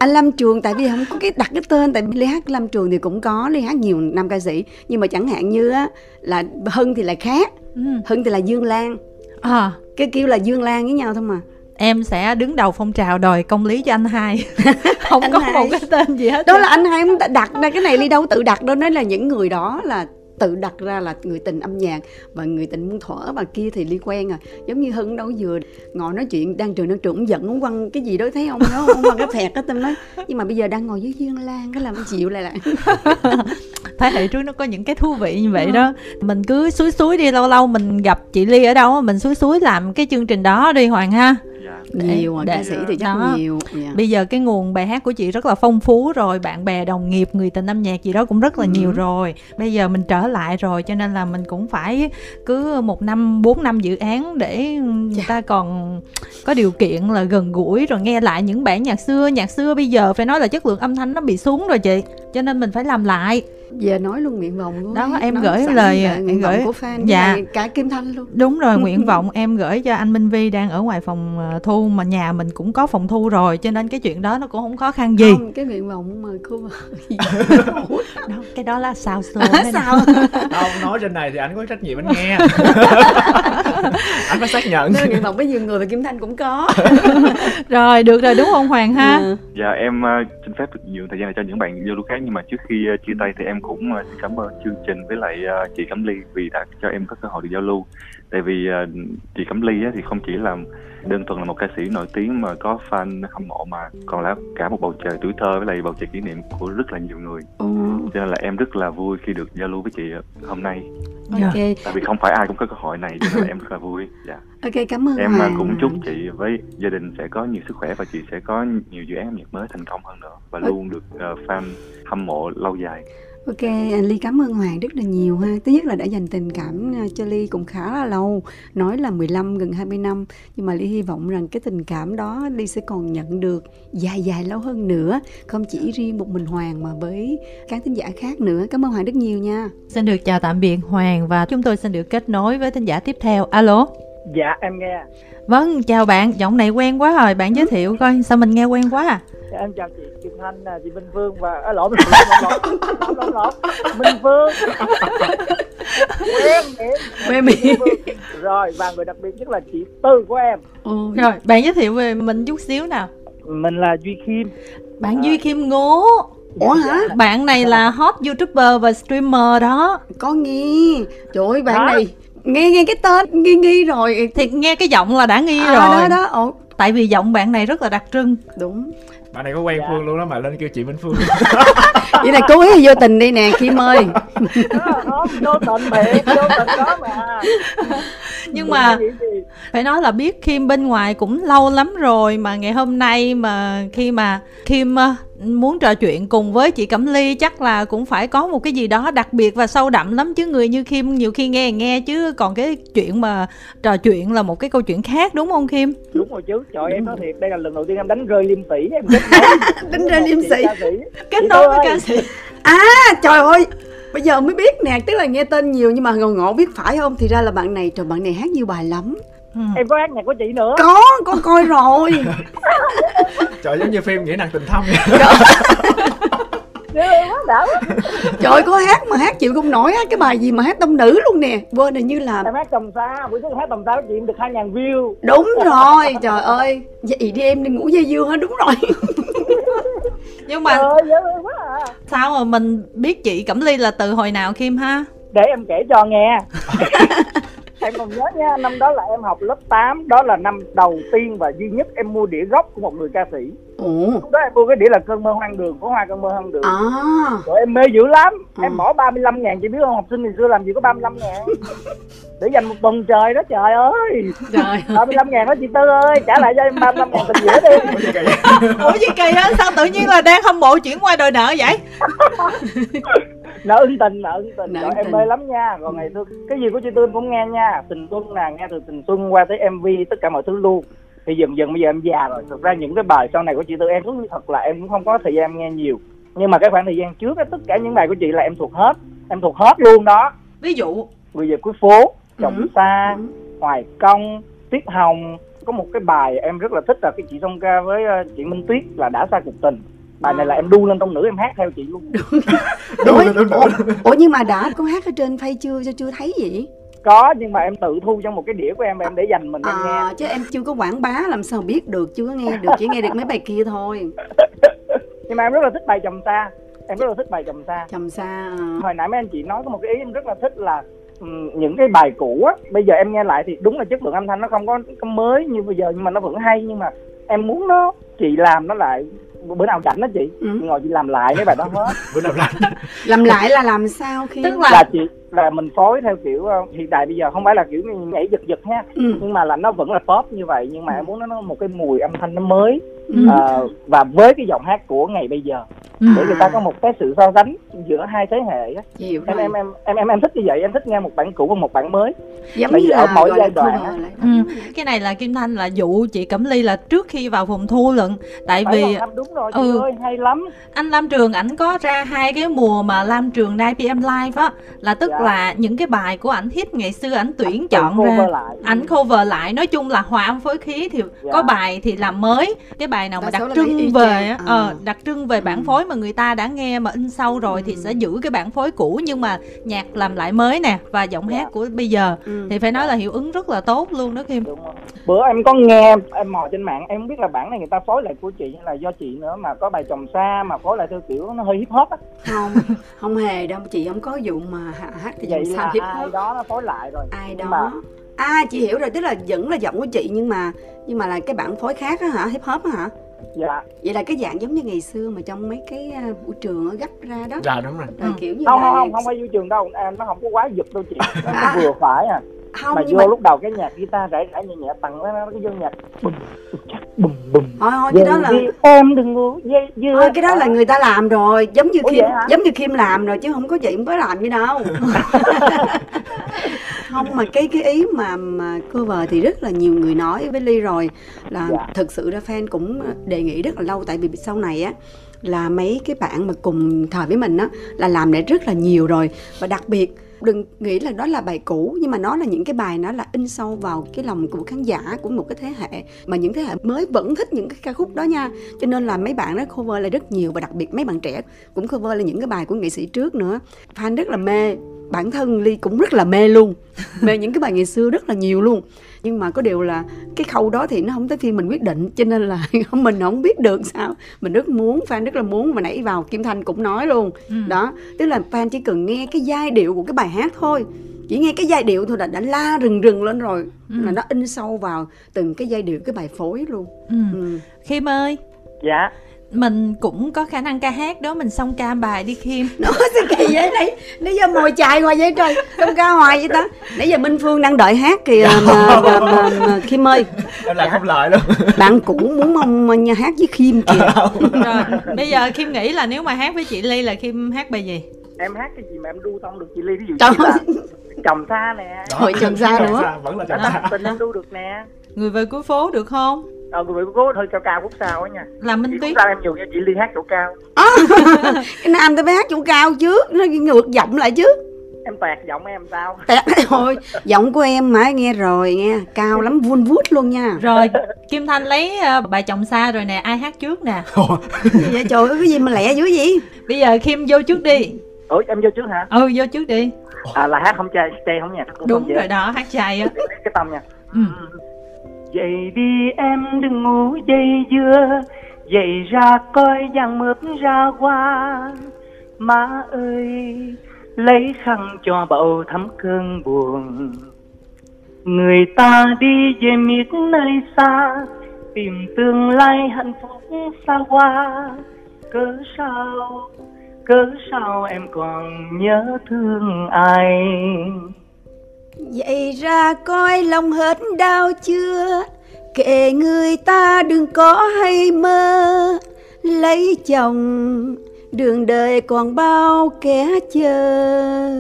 anh lâm trường tại vì không có cái đặt cái tên tại vì ly hát lâm trường thì cũng có ly hát nhiều nam ca sĩ. Nhưng mà chẳng hạn như á là hưng thì lại khác. Ừ. hưng thì là dương lan. À, cái kêu là dương lan với nhau thôi mà. Em sẽ đứng đầu phong trào đòi công lý cho anh hai. [LAUGHS] Không Anh có hai. một cái tên gì hết đó là anh hai cũng đặt ra cái này ly đâu tự đặt đâu nói là những người đó là tự đặt ra là người tình âm nhạc và người tình muôn thuở và kia thì ly quen à. Giống như hưng đâu vừa ngồi nói chuyện đang trường đang trường cũng giận ông quăng cái gì đó thấy không? Đó ông quăng cái phẹt á tâm nói nhưng mà bây giờ đang ngồi với dương lan cái làm chịu lại lại. [LAUGHS] Thế hệ trước nó có những cái thú vị như vậy đó. Mình cứ suối suối đi lâu lâu mình gặp chị ly ở đâu mình suối suối làm cái chương trình đó đi hoàng ha dạ nhiều à, để- ca sĩ thì chắc đó. nhiều dạ. bây giờ cái nguồn bài hát của chị rất là phong phú rồi bạn bè đồng nghiệp người tình âm nhạc gì đó cũng rất là nhiều rồi. Bây giờ mình trở lại rồi cho nên là mình cũng phải cứ một năm bốn năm dự án để người ta còn có điều kiện là gần gũi rồi nghe lại những bản nhạc xưa. Nhạc xưa bây giờ phải nói là chất lượng âm thanh nó bị xuống rồi chị cho nên mình phải làm lại. Giờ nói luôn nguyện vọng của Đó, ấy, em nói gửi lời- vọng gửi- của fan dạ. dạ. cả kim thanh luôn. Đúng rồi nguyện [LAUGHS] vọng em gửi cho anh Minh Vi đang ở ngoài phòng ờ, thu mà nhà mình cũng có phòng thu rồi cho nên cái chuyện đó nó cũng không khó khăn gì. Không cái nguyện vọng mà cô [LAUGHS] [LAUGHS] đó, cái đó là sao xô à, sao không nói trên này thì anh có trách nhiệm anh nghe. Anh phải xác nhận. Là nguyện vọng với nhiều người và kim thanh cũng có. Rồi được rồi đúng không Hoàng ha? Ừ. Dạ em ờ, xin phép được nhiều thời gian để cho những bạn giao lưu khác, nhưng mà trước khi ờ, chia tay thì em cũng ờ, xin cảm ơn chương trình với lại ờ, chị Cẩm Ly vì đã cho em có cơ hội được giao lưu. Tại vì ờ, chị Cẩm Ly á, thì không chỉ là đơn thuần là một ca sĩ nổi tiếng mà có fan hâm mộ mà còn là cả một bầu trời tuổi thơ với lại bầu trời kỷ niệm của rất là nhiều người. Ồ, Cho nên là em rất là vui khi được giao lưu với chị hôm nay. ok Tại vì không phải ai cũng có cơ hội này cho nên là em rất là vui. Dạ. ok cảm ơn Em ờ, Hoàng cũng chúc chị với gia đình sẽ có nhiều sức khỏe và chị sẽ có nhiều dự án âm nhạc mới thành công hơn nữa và luôn được ờ, fan hâm mộ lâu dài. Ok, anh Ly cảm ơn Hoàng rất là nhiều ha. Thứ nhất là đã dành tình cảm à, cho Ly cũng khá là lâu, nói là 15 gần 20 năm, nhưng mà Ly hy vọng rằng cái tình cảm đó Ly sẽ còn nhận được dài dài lâu hơn nữa, không chỉ riêng một mình Hoàng mà với các thính giả khác nữa. Cảm ơn Hoàng rất nhiều nha. xin được chào tạm biệt Hoàng và chúng tôi xin được kết nối với thính giả tiếp theo. Alo? Dạ em nghe vâng chào bạn. Giọng này quen quá rồi. Bạn giới thiệu coi sao mình nghe quen quá à dạ, em chào chị Kim Thanh à, chị Minh Phương và à, lộn lộn lộn lộn lộn Minh Phương. Quen miệng Quen miệng. Rồi và người đặc biệt nhất là chị Tư của em. Ồ, rồi bạn giới thiệu về mình chút xíu nào. Mình là Duy Kim. Bạn Duy Kim Ngố Ủa hả? bạn này là hot youtuber và streamer đó. Có nghe. Trời ơi, bạn Đó. này nghe nghe cái tên nghi nghi rồi. thì nghe cái giọng là đã nghi À, rồi. đó đó. Ồ, tại vì giọng bạn này rất là đặc trưng. Đúng. Bạn này có quen Dạ. phương luôn đó mà lên kêu chị minh phương Vậy là cố ý vô tình đi nè Kim ơi. Đó, không vô tình miệng vô tình đó mà nhưng mà phải nói là biết Kim bên ngoài cũng lâu lắm rồi mà ngày hôm nay mà khi mà Kim ờ, muốn trò chuyện cùng với chị Cẩm Ly chắc là cũng phải có một cái gì đó đặc biệt và sâu đậm lắm chứ người như Kim nhiều khi nghe nghe chứ còn cái chuyện mà trò chuyện là một cái câu chuyện khác đúng không Kim? đúng rồi chứ. Trời em nói thiệt đây là lần đầu tiên em đánh rơi liêm sĩ em kết nối [LAUGHS] Đánh rơi liêm sĩ. Kết nối với ca sĩ. [LAUGHS] À trời ơi Bây giờ mới biết nè Tức là nghe tên nhiều nhưng mà ngộ ngộ biết phải không? Thì ra là bạn này Trời bạn này hát nhiều bài lắm. Ừ. em có hát nhạc của chị nữa. Có Có coi rồi [LAUGHS] trời giống như phim nghĩa nặng tình thâm vậy. [LAUGHS] Ghê quá đã quá. Trời có hát mà hát chịu không nổi á cái bài gì mà hát tông nữ luôn nè quên là như là em hát tầm xa buổi trước em hát tầm xa chị em được hai ngàn view. Đúng rồi trời ơi. Vậy đi em đi ngủ dây dưa hả đúng rồi. [LAUGHS] Nhưng mà trời ơi quá à. sao mà mình biết chị cẩm ly là từ hồi nào kim ha? Để em kể cho nghe [LAUGHS] em còn nhớ nha năm đó là em học lớp 8 đó là năm đầu tiên và duy nhất em mua đĩa gốc của một người ca sĩ. Ủa lúc đó em mua cái đĩa là cơn mơ hoang đường của hoa cơn mơ hoang đường. À. Rồi em mê dữ lắm Ừ. em bỏ 35 ngàn chị biết không học sinh ngày xưa làm gì có 35 ngàn [LAUGHS] để dành một tuần trời đó trời ơi. Trời 35 ngàn đó chị Tư ơi trả lại cho em 35 ngàn tình nghĩa đi. Ủa gì kỳ á [LAUGHS] sao tự nhiên là đang hâm mộ chuyển qua đòi nợ vậy? [LAUGHS] Nợ ân tình nợ ân tình. Nợ rồi em mê lắm nha. Rồi ngày xưa cái gì của chị Tư em cũng nghe nha. Tình xuân nè nghe từ tình xuân qua tới mv tất cả mọi thứ luôn. Thì dần dần bây giờ em già rồi. Thực ra những cái bài sau này của chị Tư em cũng thật là em cũng không có thời gian nghe nhiều. Nhưng mà cái khoảng thời gian trước á, tất cả những bài của chị là em thuộc hết. Em thuộc hết luôn đó. Ví dụ? Người về cuối phố chồng Ừ. xa Ừ. hoài công tiết hồng. Có một cái bài em rất là thích là cái chị song ca với ờ, chị minh tuyết là đã xa cuộc tình. Bài này là em đu lên tông nữ em hát theo chị luôn. Đúng. [LAUGHS] Ủa, rồi, đúng rồi. ủa, nhưng mà đã có hát ở trên phay chưa cho chưa thấy gì có nhưng mà em tự thu trong một cái đĩa của em em để dành mình em nghe. à, chứ em chưa có quảng bá làm sao biết được? Chưa có nghe được chỉ nghe được mấy bài kia thôi. [LAUGHS] Nhưng mà em rất là thích bài chồng xa. Em rất là thích bài chồng xa. Trầm xa à. hồi nãy mấy anh chị nói có một cái ý em rất là thích là những cái bài cũ á bây giờ em nghe lại thì đúng là chất lượng âm thanh nó không có, có mới như bây giờ nhưng mà nó vẫn hay nhưng mà em muốn nó chị làm nó lại bữa nào rảnh đó chị Ừ. ngồi chị làm lại mấy bài đó hết [LAUGHS] bữa nào làm [LAUGHS] làm lại là làm sao khi Tức là- là chị là mình phối theo kiểu ờ, hiện đại bây giờ không phải là kiểu nhảy giật giật ha ừ. nhưng mà là nó vẫn là pop như vậy nhưng mà em muốn nó nó một cái mùi âm thanh nó mới Ừ. Ờ, và với cái giọng hát của ngày bây giờ Ừ. để người ta có một cái sự so sánh giữa hai thế hệ á em em em em em em thích như vậy em thích nghe một bản cũ và một bản mới giống Bởi như vì ở là mỗi là giai đoạn. Ừ. cái này là kim thanh là dụ chị cẩm ly là trước khi vào phòng thu lận tại Phải vì đúng rồi chị ừ. ơi hay lắm anh Lam Trường ảnh có ra hai cái mùa mà Lam Trường 9pm live á là tức Dạ. là những cái bài của ảnh hit ngày xưa ảnh tuyển Tự chọn cover ra lại ảnh cover lại nói chung là hòa âm phối khí thì Dạ. có bài thì làm mới cái bài nào mà Đa số đặc trưng về À. ờ, đặc trưng về bản Ừ. phối mà người ta đã nghe mà in sâu rồi thì Ừ. sẽ giữ cái bản phối cũ nhưng mà nhạc làm lại mới nè và giọng Dạ. hát của bây giờ Ừ. thì phải nói là hiệu ứng rất là tốt luôn đó Kim bữa em có nghe em mò trên mạng em không biết là bản này người ta phối lại của chị hay là do chị nữa mà có bài chồng xa mà phối lại theo kiểu nó hơi hip hop á không không hề đâu chị không có vụ mà hát cái vậy giọng là sao hip ai hop đó nó phối lại rồi ai Nhưng đó mà à chị hiểu rồi tức là vẫn là giọng của chị nhưng mà nhưng mà là cái bản phối khác á hả? Hip hop á hả? Dạ. Vậy là cái dạng giống như ngày xưa mà trong mấy cái à, buổi trường ở gấp ra đó. Dạ đúng rồi. Rồi Ừ. kiểu như không là không không không phải vui trường đâu. Em nó không có quá giật đâu chị. Nó, nó [LAUGHS] vừa phải à không mà nhưng vô mà lúc đầu cái nhạc guitar rải rải nhẹ nhẹ tặng nó cái vô nhạc bùm chắc bùm bùm thôi thôi cái đó là em đừng ngủ dây dưa thôi cái đó là người ta làm rồi giống như kim hả? giống như kim làm rồi chứ không có chị không có làm gì đâu [LAUGHS] không mà cái cái ý mà mà cover thì rất là nhiều người nói với ly rồi là Dạ. thực sự ra fan cũng đề nghị rất là lâu tại vì sau này á là mấy cái bạn mà cùng thời với mình á là làm lại rất là nhiều rồi và đặc biệt đừng nghĩ là đó là bài cũ, nhưng mà nó là những cái bài nó là in sâu vào cái lòng của khán giả, của một cái thế hệ mà những thế hệ mới vẫn thích những cái ca khúc đó nha. Cho nên là mấy bạn nó cover lại rất nhiều và đặc biệt mấy bạn trẻ cũng cover lại những cái bài của nghệ sĩ trước nữa. Fan rất là mê bản thân ly cũng rất là mê luôn mê những cái bài ngày xưa rất là nhiều luôn nhưng mà có điều là cái khâu đó thì nó không tới phiên mình quyết định cho nên là [LAUGHS] mình không biết được sao mình rất muốn fan rất là muốn mà nãy vào kim thanh cũng nói luôn Ừ. đó tức là fan chỉ cần nghe cái giai điệu của cái bài hát thôi chỉ nghe cái giai điệu thôi là đã la rừng rừng lên rồi Ừ. là nó in sâu vào từng cái giai điệu cái bài phối luôn ừ. ừ. Kim ơi dạ mình cũng có khả năng ca hát đó mình xong ca bài đi Kim. Nó sao kỳ vậy này nãy giờ mồi chài hoài vậy trời. Không ca hoài vậy ta. Nãy giờ minh phương đang đợi hát kìa mà, mà, mà, mà kim ơi. Em làm không lợi luôn. Bạn cũng muốn mong nha hát với kim kìa. Rồi bây giờ Kim nghĩ là nếu mà hát với chị Ly là Kim hát bài gì? Em hát cái gì mà em đu tông được chị ly? Ví dụ Trời như ơi. là chồng xa nè. Thôi chồng xa nữa. vẫn là chồng Đó. xa tình em đu được nè. Người về cuối phố được không ờ người cố hơi cao cao khúc sao á nha. Là Minh Tuyết. sao em nhiều nha chị ly hát chỗ cao. [LAUGHS] Cái nam ta phải hát chỗ cao chứ nó ngược giọng lại chứ. Em toẹt giọng em sao? Tẹt [LAUGHS] thôi giọng của em mãi nghe rồi nghe cao lắm vun vút luôn nha. Rồi kim thanh lấy ờ, bài chồng xa rồi nè ai hát trước nè? Vậy trời ơi cái gì mà lẹ dữ vậy? Bây giờ kim vô trước đi. Ủa em vô trước hả? Ừ vô trước đi. À là hát không chay chay không cũng đúng không rồi đó hát chay á. Lấy cái tâm nha. Ừ dậy đi em, đừng ngủ dây dưa dậy ra coi giang mướp ra hoa. Má ơi, lấy khăn cho bầu thấm cơn buồn. Người ta đi về miệt nơi xa, tìm tương lai hạnh phúc xa hoa. Cớ sao cớ sao em còn nhớ thương ai? Vậy ra coi lòng hết đau chưa? Kệ người ta đừng có hay mơ. Lấy chồng, đường đời còn bao kẻ chờ.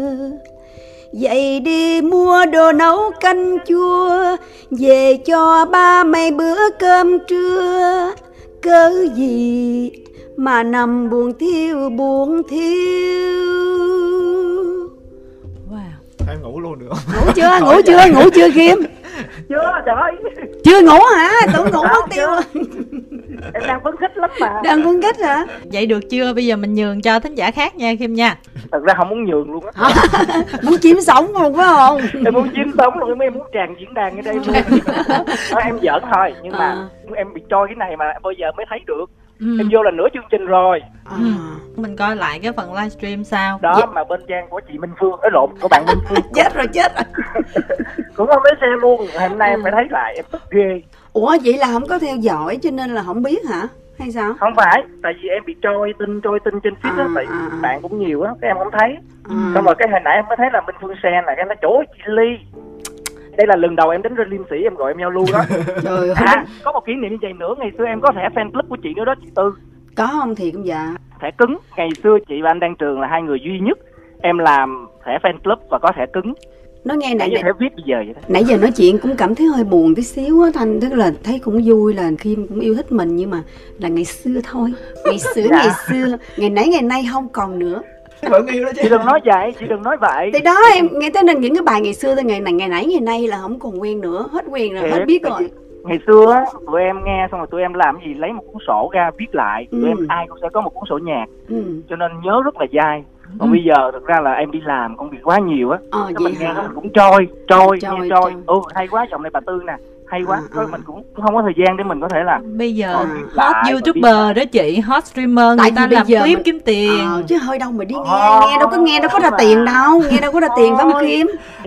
Vậy đi mua đồ nấu canh chua, Về cho ba mày bữa cơm trưa. Cớ gì mà nằm buồn thiêu buồn thiêu? Em ngủ luôn được Ngủ chưa, ngủ chưa, ngủ chưa Kim? Chưa trời. Ơi Chưa ngủ hả, tưởng ngủ mất tiêu em đang phấn khích lắm mà. Đang phân tích hả? Vậy được chưa? Bây giờ mình nhường cho thính giả khác nha kim nha. Thật ra không muốn nhường luôn á. [LAUGHS] Muốn chiếm sống luôn phải không? Em muốn chiếm sống luôn em muốn tràn diễn đàn ở đây luôn. [LAUGHS] Đó, em giỡn thôi nhưng mà À. em bị trôi cái này mà bây giờ mới thấy được ừ. em vô là nửa chương trình rồi à. Ừ. mình coi lại cái phần livestream sau đó Dạ. mà bên trang của chị Minh Phương ở lộn của bạn Minh Phương [LAUGHS] Chết rồi chết rồi [LAUGHS] cũng không lấy xe luôn hôm nay em phải thấy lại em tức ghê Ủa vậy là không có theo dõi cho nên là không biết hả Hay sao không phải tại vì em bị trôi tin trôi tin trên feed á À, tại à, à. bạn cũng nhiều á cái em không thấy à. xong rồi cái hồi nãy em mới thấy là Minh Phương Sen là cái nó chỗ chị Ly đây là lần đầu em đến liêm sĩ em gọi em giao lưu đó [LAUGHS] à có một kỷ niệm như vậy nữa ngày xưa em có thẻ fan club của chị nữa đó chị Tư. Có không thì cũng dạ? Thẻ cứng. Ngày xưa chị và anh Đăng Trường là hai người duy nhất em làm thẻ fan club và có thẻ cứng. Nói nghe nãy thẻ viết bây giờ vậy đó. Nãy giờ nói chuyện cũng cảm thấy hơi buồn tí xíu á Thanh. Tức là thấy cũng vui là Kim cũng yêu thích mình Nhưng mà là ngày xưa thôi. Ngày xưa Dạ. ngày xưa. Ngày nãy ngày nay không còn nữa vẫn yêu đó chứ. Chị đừng nói vậy chị đừng nói vậy. Thì đó em nghe tới nên những cái bài ngày xưa tới ngày này ngày nãy ngày nay là không còn quen nữa Hết quen rồi, hết biết rồi. ngày xưa á tụi em nghe xong rồi tụi em làm gì? Lấy một cuốn sổ ra viết lại tụi Ừ. em ai cũng sẽ có một cuốn sổ nhạc. Ừ. cho nên nhớ rất là dai. Còn Ừ. bây giờ thực ra là em đi làm công việc quá nhiều á. Ờ mình nghe hả? nó cũng trôi trôi Trôi, nghe trôi. trôi. ừ hay quá giọng này bà tư nè hay quá. À, Thôi à. mình cũng không có thời gian để mình có thể là bây giờ Ờ, hot youtuber đó chị hot streamer Tại người ta làm giờ clip mình- kiếm tiền. Ờ, chứ hơi đâu mà đi nghe Ờ, nghe đâu có nghe đâu có ra mà. tiền đâu nghe đâu có ra tiền phải không. Kim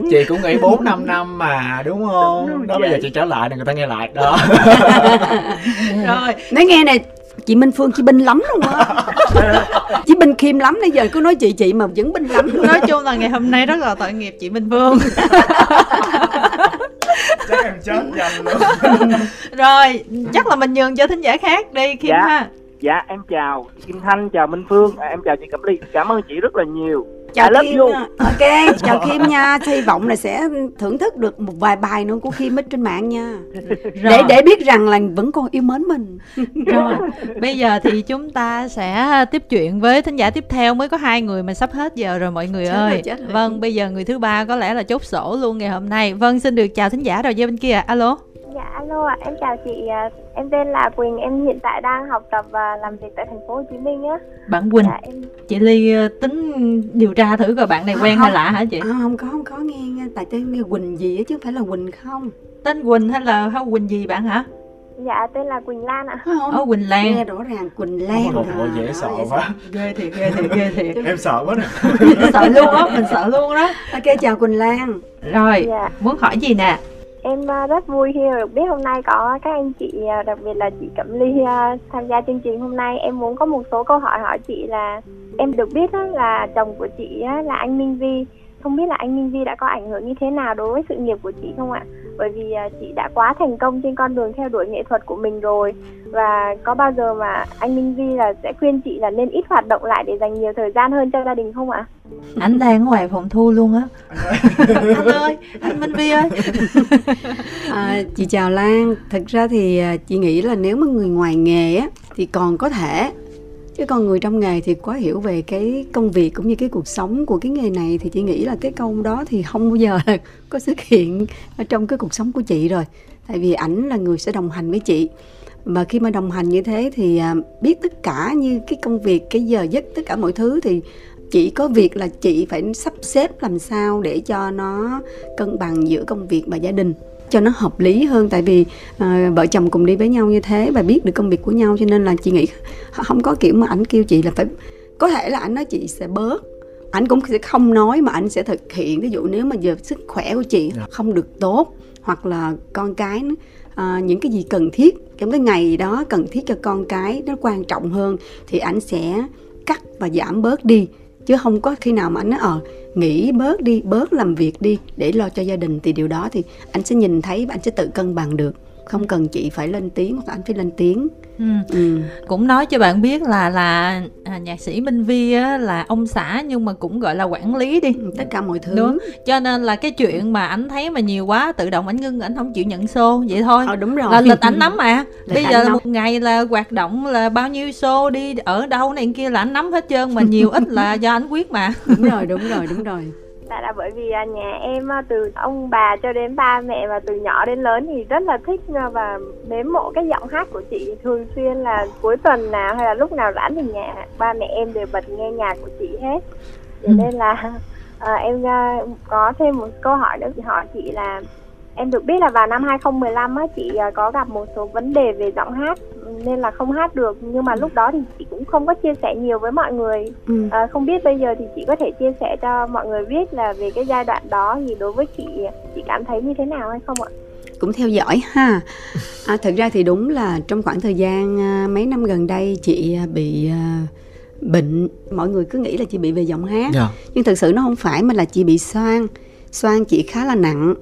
chị cũng nghĩ 4 5 năm mà đúng không? Đúng đó bây giờ chị trở lại thì người ta nghe lại. Đó. [LAUGHS] Rồi. Nói nghe này chị Minh Phương chị binh lắm luôn á. Chị binh Kim lắm nãy giờ cứ nói chị chị mà vẫn binh lắm nói chung là ngày hôm nay rất là tội nghiệp chị Minh Phương [LAUGHS] chắc em chết nhanh luôn. [LAUGHS] Rồi chắc là mình nhường cho thính giả khác đi Kim Dạ. ha. Dạ em chào Kim Thanh chào Minh Phương. À, em chào chị Cẩm Ly. Cảm ơn chị rất là nhiều chào love Kim ok chào Kim nha. Hy vọng là sẽ thưởng thức được một vài bài nữa của Kim ở trên mạng nha. Rồi, để để biết rằng là vẫn còn yêu mến mình. Rồi bây giờ thì chúng ta sẽ tiếp chuyện với thính giả tiếp theo. Mới có hai người mà sắp hết giờ rồi mọi người Chết rồi, ơi chết rồi. vâng bây giờ người thứ ba có lẽ là chốt sổ luôn ngày hôm nay. Vâng xin được chào thính giả rồi dây bên kia. Alo Dạ alo ạ, em chào chị, à, em tên là Quỳnh, em hiện tại đang học tập và làm việc tại thành phố Hồ Chí Minh á. bạn Quỳnh Dạ em chị Ly ờ, tính điều tra thử coi bạn này quen hay lạ hả chị? À, không có không có. Nghe, nghe tại tên nghe Quỳnh gì á chứ không phải là Quỳnh không. Tên Quỳnh hay là hay Quỳnh gì bạn hả? Dạ tên là Quỳnh Lan ạ. phải không. Ồ Quỳnh nghe Lan rõ ràng Quỳnh Lan Ôi, à, ôi, dễ sợ dễ quá. ghê thiệt ghê thiệt ghê thiệt. [LAUGHS] Em sợ quá nè. [LAUGHS] Sợ luôn á mình sợ luôn đó. Ok chào Quỳnh Lan. Rồi Dạ. muốn hỏi gì nè Em à, rất vui khi được biết hôm nay có các anh chị, à, đặc biệt là chị Cẩm Ly à, tham gia chương trình hôm nay. Em muốn có một số câu hỏi hỏi chị là em được biết là chồng của chị là anh Minh Vi. Không biết là anh Minh Vi đã có ảnh hưởng như thế nào đối với sự nghiệp của chị không ạ? Bởi vì à, chị đã quá thành công trên con đường theo đuổi nghệ thuật của mình rồi. Và có bao giờ mà anh Minh Vi là sẽ khuyên chị là nên ít hoạt động lại để dành nhiều thời gian hơn cho gia đình không ạ? anh đang ở ngoài phòng thu luôn á. [LAUGHS] Anh ơi. Anh Minh Vi ơi. À, chị chào Lan, thực ra thì à, chị nghĩ là nếu mà người ngoài nghề á thì còn có thể chứ con người trong nghề thì quá hiểu về cái công việc cũng như cái cuộc sống của cái nghề này thì chị nghĩ là cái câu đó thì không bao giờ [LAUGHS] có xuất hiện ở trong cái cuộc sống của chị rồi. Tại vì ảnh là người sẽ đồng hành với chị. Và khi mà đồng hành như thế thì à, biết tất cả như cái công việc, cái giờ giấc, tất cả mọi thứ thì chỉ có việc là chị phải sắp xếp làm sao để cho nó cân bằng giữa công việc và gia đình cho nó hợp lý hơn. Tại vì à, vợ chồng cùng đi với nhau như thế và biết được công việc của nhau cho nên là chị nghĩ không có kiểu mà ảnh kêu chị là phải có thể là ảnh nói chị sẽ bớt. Ảnh cũng sẽ không nói mà ảnh sẽ thực hiện. Ví dụ nếu mà giờ sức khỏe của chị không được tốt hoặc là con cái à, những cái gì cần thiết trong cái ngày đó cần thiết cho con cái nó quan trọng hơn thì ảnh sẽ cắt và giảm bớt đi chứ không có khi nào mà anh nói ờ nghỉ bớt đi, bớt làm việc đi để lo cho gia đình. Thì điều đó thì anh sẽ nhìn thấy và anh sẽ tự cân bằng được không cần chị phải lên tiếng hoặc anh phải lên tiếng. Ừ. Ừ. cũng nói cho bạn biết là là à, nhạc sĩ Minh Vi á, là ông xã nhưng mà cũng gọi là quản lý đi. Ừ, tất cả mọi thứ. Đúng. Cho nên là cái chuyện mà anh thấy mà nhiều quá tự động anh ngưng anh không chịu nhận show vậy thôi. Ờ, đúng rồi. Là lịch ảnh nắm mà. Bây giờ là một ngày là hoạt động là bao nhiêu show đi ở đâu này kia là anh nắm hết trơn mà nhiều ít là do anh quyết mà. Đúng rồi đúng rồi đúng rồi Tại là bởi vì à, nhà em à, từ ông bà cho đến ba mẹ và từ nhỏ đến lớn thì rất là thích à, và mến mộ cái giọng hát của chị thường xuyên là cuối tuần nào hay là lúc nào rảnh thì nhà ba mẹ em đều bật nghe nhạc của chị hết. Cho ừ. nên là [LAUGHS] à, em có thêm một câu hỏi nữa hỏi chị là Em được biết là vào năm 2015 á, chị à, có gặp một số vấn đề về giọng hát nên là không hát được nhưng mà lúc đó thì chị cũng không có chia sẻ nhiều với mọi người. Ừ. À, không biết bây giờ thì chị có thể chia sẻ cho mọi người biết là về cái giai đoạn đó thì đối với chị chị cảm thấy như thế nào hay không ạ? cũng theo dõi ha à, thực ra thì đúng là trong khoảng thời gian à, mấy năm gần đây chị à, bị bệnh mọi người cứ nghĩ là chị bị về giọng hát yeah. Dạ. nhưng thực sự nó không phải mà là chị bị xoang xoang chị khá là nặng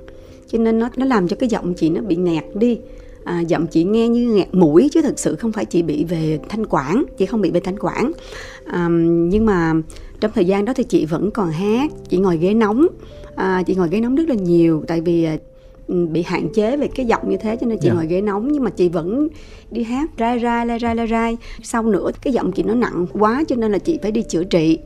cho nên nó nó làm cho cái giọng chị nó bị nghẹt đi. À, giọng chị nghe như nghẹt mũi chứ thực sự không phải chị bị về thanh quản chị không bị về thanh quản. À, nhưng mà trong thời gian đó thì chị vẫn còn hát chị ngồi ghế nóng. À, chị ngồi ghế nóng rất là nhiều tại vì à, bị hạn chế về cái giọng như thế cho nên chị yeah. Dạ. ngồi ghế nóng. Nhưng mà chị vẫn đi hát rai rai lai rai lai rai. Sau nữa cái giọng chị nó nặng quá cho nên là chị phải đi chữa trị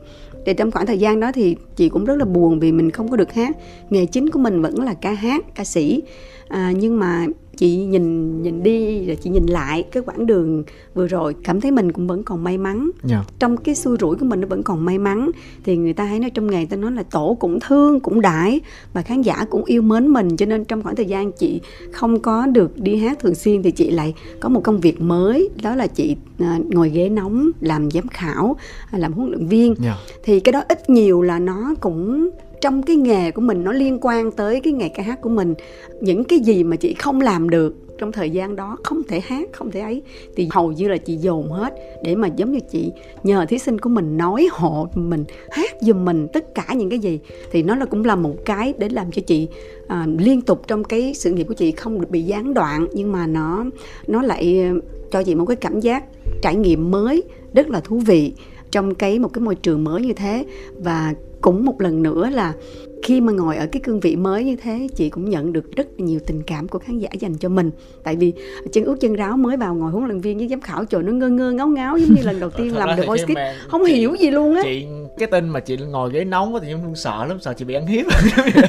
thì trong khoảng thời gian đó thì chị cũng rất là buồn vì mình không có được hát. Nghề chính của mình vẫn là ca hát ca sĩ. À, nhưng mà chị nhìn nhìn đi rồi chị nhìn lại cái quãng đường vừa rồi cảm thấy mình cũng vẫn còn may mắn yeah. Dạ. trong cái xui rủi của mình nó vẫn còn may mắn thì người ta hay nói trong nghề ta nói là tổ cũng thương cũng đãi và khán giả cũng yêu mến mình cho nên trong khoảng thời gian chị không có được đi hát thường xuyên thì chị lại có một công việc mới đó là chị à, ngồi ghế nóng làm giám khảo làm huấn luyện viên yeah. Dạ. thì cái đó ít nhiều là nó cũng trong cái nghề của mình nó liên quan tới cái nghề ca hát của mình những cái gì mà chị không làm được trong thời gian đó không thể hát không thể ấy thì hầu như là chị dồn hết để mà giống như chị nhờ thí sinh của mình nói hộ mình hát giùm mình tất cả những cái gì thì nó là cũng là một cái để làm cho chị à, liên tục trong cái sự nghiệp của chị không được bị gián đoạn nhưng mà nó nó lại ờ, cho chị một cái cảm giác trải nghiệm mới rất là thú vị trong cái một cái môi trường mới như thế. Và cũng một lần nữa là khi mà ngồi ở cái cương vị mới như thế chị cũng nhận được rất nhiều tình cảm của khán giả dành cho mình. Tại vì chân út chân ráo mới vào ngồi huấn luyện viên với giám khảo trời nó ngơ ngơ ngáo ngáo giống như lần đầu [LAUGHS] tiên làm được voice kids. không chị, hiểu gì luôn á. chị cái tin mà chị ngồi ghế nóng thì em sợ lắm sợ chị bị ăn hiếp.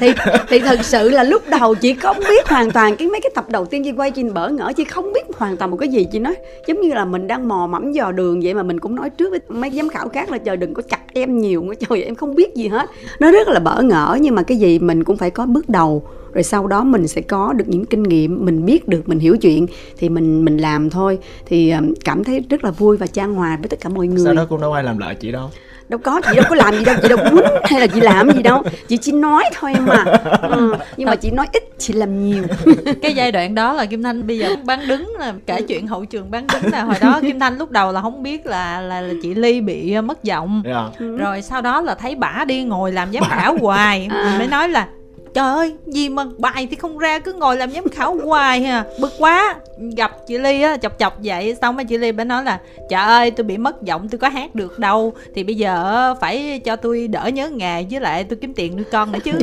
Thì thì thật sự là lúc đầu chị không biết hoàn toàn cái mấy cái tập đầu tiên chị quay chị bỡ ngỡ chị không biết hoàn toàn một cái gì. Chị nói giống như là mình đang mò mẫm dò đường vậy mà mình cũng nói trước với mấy giám khảo khác là trời đừng có chặt em nhiều nữa trời em không biết gì hết. Nó rất là bỡ ngỡ nhưng mà cái gì mình cũng phải có bước đầu. Rồi sau đó mình sẽ có được những kinh nghiệm mình biết được mình hiểu chuyện thì mình mình làm thôi. Thì cảm thấy rất là vui và trang hòa với tất cả mọi người. sau đó cũng đâu ai làm lại chị đâu đâu có chị đâu có làm gì đâu chị đâu muốn hay là chị làm gì đâu. Chị chỉ nói thôi mà. Ừ, nhưng mà chị nói ít chị làm nhiều. [LAUGHS] Cái giai đoạn đó là kim thanh bây giờ bán đứng là kể chuyện hậu trường bán đứng là hồi đó kim thanh lúc đầu là không biết là là, là chị ly bị mất giọng. Yeah. Dạ. rồi sau đó là thấy bả đi ngồi làm giám khảo hoài. À. mình mới nói là trời ơi gì mà bài thì không ra cứ ngồi làm giám khảo hoài ha bực quá. Gặp chị ly á chọc chọc vậy xong rồi chị ly bà nói là trời ơi tôi bị mất giọng tôi có hát được đâu. Thì bây giờ phải cho tôi đỡ nhớ nghề với lại tôi kiếm tiền nuôi con nữa chứ. [LAUGHS]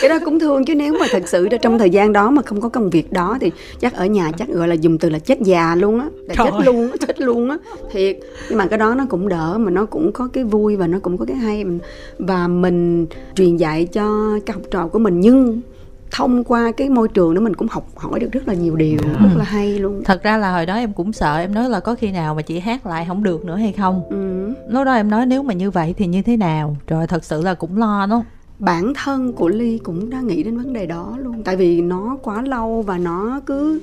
Cái đó cũng thương chứ nếu mà thật sự trong thời gian đó mà không có công việc đó thì chắc ở nhà chắc gọi là dùng từ là chết già luôn á là chết luôn á chết luôn á. Thiệt. Nhưng mà cái đó nó cũng đỡ mà nó cũng có cái vui và nó cũng có cái hay. Và mình truyền dạy cho các học trò của mình nhưng thông qua cái môi trường đó mình cũng học hỏi được rất là nhiều điều ừ. rất là hay luôn thật ra là hồi đó em cũng sợ em nói là có khi nào mà chị hát lại không được nữa hay không ừ. lúc đó em nói nếu mà như vậy thì như thế nào rồi thật sự là cũng lo đó bản thân của ly cũng đã nghĩ đến vấn đề đó luôn tại vì nó quá lâu và nó cứ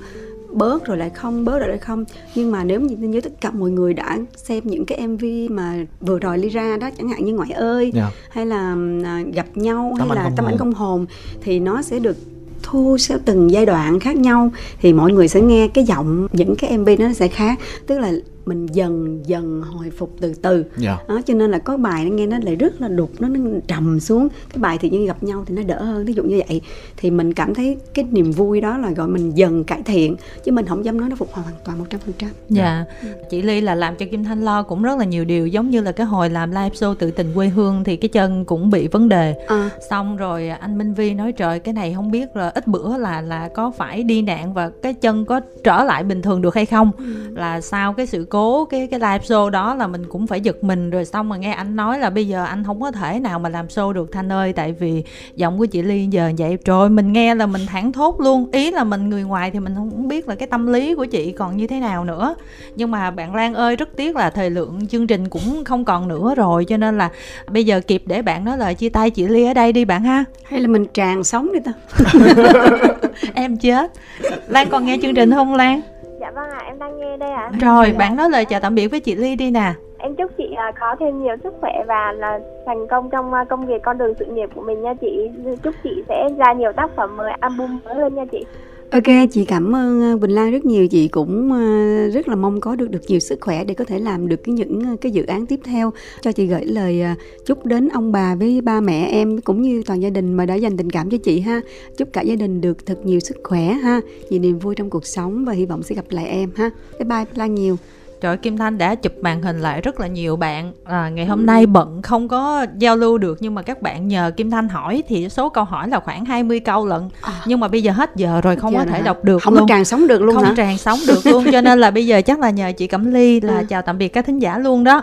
bớt rồi lại không bớt rồi lại không nhưng mà nếu như như tất cả mọi người đã xem những cái mv mà vừa rồi ly ra đó chẳng hạn như ngoại ơi yeah. Dạ. hay là à, gặp nhau Tâm hay là tâm ảnh công hồn thì nó sẽ được thu theo từng giai đoạn khác nhau thì mọi người sẽ nghe cái giọng những cái mv nó sẽ khác tức là mình dần dần hồi phục từ từ yeah. Dạ. đó cho nên là có bài nó nghe nó lại rất là đục nó, nó trầm xuống cái bài thì như gặp nhau thì nó đỡ hơn ví dụ như vậy thì mình cảm thấy cái niềm vui đó là gọi mình dần cải thiện chứ mình không dám nói nó phục hồi hoàn toàn một trăm phần trăm dạ chị ly là làm cho kim thanh lo cũng rất là nhiều điều giống như là cái hồi làm live show tự tình quê hương thì cái chân cũng bị vấn đề à. xong rồi anh minh vi nói trời cái này không biết là ít bữa là là có phải đi nạn và cái chân có trở lại bình thường được hay không ừ. là sau cái sự cố cái cái live show đó là mình cũng phải giật mình rồi xong mà nghe anh nói là bây giờ anh không có thể nào mà làm show được thanh ơi tại vì giọng của chị ly giờ vậy. Rồi mình nghe là mình thẳng thốt luôn. Ý là mình người ngoài thì mình không biết là cái tâm lý của chị còn như thế nào nữa. Nhưng mà bạn lan ơi rất tiếc là thời lượng chương trình cũng không còn nữa rồi cho nên là bây giờ kịp để bạn nói lời chia tay chị ly ở đây đi bạn ha. Hay là mình tràn sống đi ta? [LAUGHS] Em chết. Lan còn nghe chương trình không lan Dạ vâng ạ, à, em đang nghe đây ạ. À. Rồi, dạ. bạn nói lời chào tạm biệt với chị Ly đi nè. Em chúc chị uh, có thêm nhiều sức khỏe và là thành công trong uh, công việc con đường sự nghiệp của mình nha chị. Chúc chị sẽ ra nhiều tác phẩm mới, album mới hơn nha chị. Ok, chị cảm ơn ờ, Quỳnh Lan rất nhiều. Chị cũng ờ, rất là mong có được được nhiều sức khỏe để có thể làm được cái những ờ, cái dự án tiếp theo. Cho chị gửi lời chúc đến ông bà với ba mẹ em cũng như toàn gia đình mà đã dành tình cảm cho chị ha. Chúc cả gia đình được thật nhiều sức khỏe ha, nhiều niềm vui trong cuộc sống và hy vọng sẽ gặp lại em ha. Bye bye Lan nhiều. Trời Kim Thanh đã chụp màn hình lại rất là nhiều bạn à, Ngày hôm nay bận không có giao lưu được Nhưng mà các bạn nhờ Kim Thanh hỏi Thì số câu hỏi là khoảng 20 câu lận à. Nhưng mà bây giờ hết giờ rồi không giờ có thể đọc được Không luôn. có tràn sống được luôn Không hả? tràn sống được luôn Cho nên là bây giờ chắc là nhờ chị Cẩm Ly Là à. chào tạm biệt các thính giả luôn đó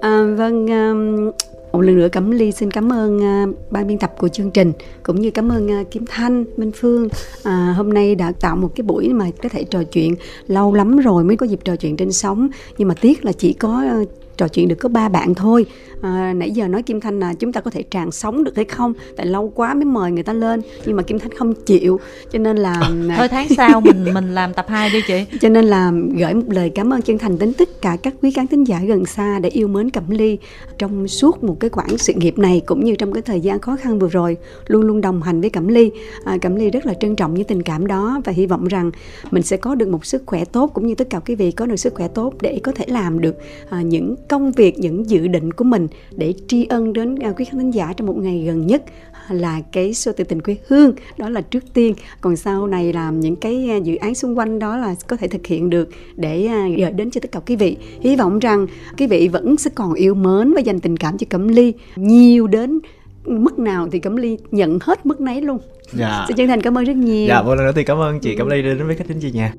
à, Vâng um, một lần nữa Cẩm Ly xin cảm ơn uh, ban biên tập của chương trình cũng như cảm ơn uh, Kim Thanh, Minh Phương. Uh, hôm nay đã tạo một cái buổi mà có thể trò chuyện lâu lắm rồi mới có dịp trò chuyện trên sóng. Nhưng mà tiếc là chỉ có uh, trò chuyện được có ba bạn thôi à, nãy giờ nói kim thanh là chúng ta có thể tràn sống được hay không? Tại lâu quá mới mời người ta lên nhưng mà kim thanh không chịu. Cho nên là à, thôi tháng sau mình mình làm tập 2 đi chị. Cho nên là gửi một lời cảm ơn chân thành đến tất cả các quý khán thính giả gần xa để yêu mến cẩm ly trong suốt một cái quãng sự nghiệp này cũng như trong cái thời gian khó khăn vừa rồi luôn luôn đồng hành với cẩm ly. À, cẩm ly rất là trân trọng những tình cảm đó và hy vọng rằng mình sẽ có được một sức khỏe tốt cũng như tất cả quý vị có được sức khỏe tốt để có thể làm được à, những công việc những dự định của mình để tri ân đến à, quý khán thính giả trong một ngày gần nhất là cái show tự tình quê hương đó là trước tiên. Còn sau này làm những cái à, dự án xung quanh đó là có thể thực hiện được để à, gửi đến cho tất cả quý vị. Hy vọng rằng quý vị vẫn sẽ còn yêu mến và dành tình cảm cho cẩm ly. Nhiều đến mức nào thì cẩm ly nhận hết mức nấy luôn. Dạ. xin chân thành cảm ơn rất nhiều. Dạ một lần nữa thì cảm ơn chị cẩm ly đến với khách thính chị nhà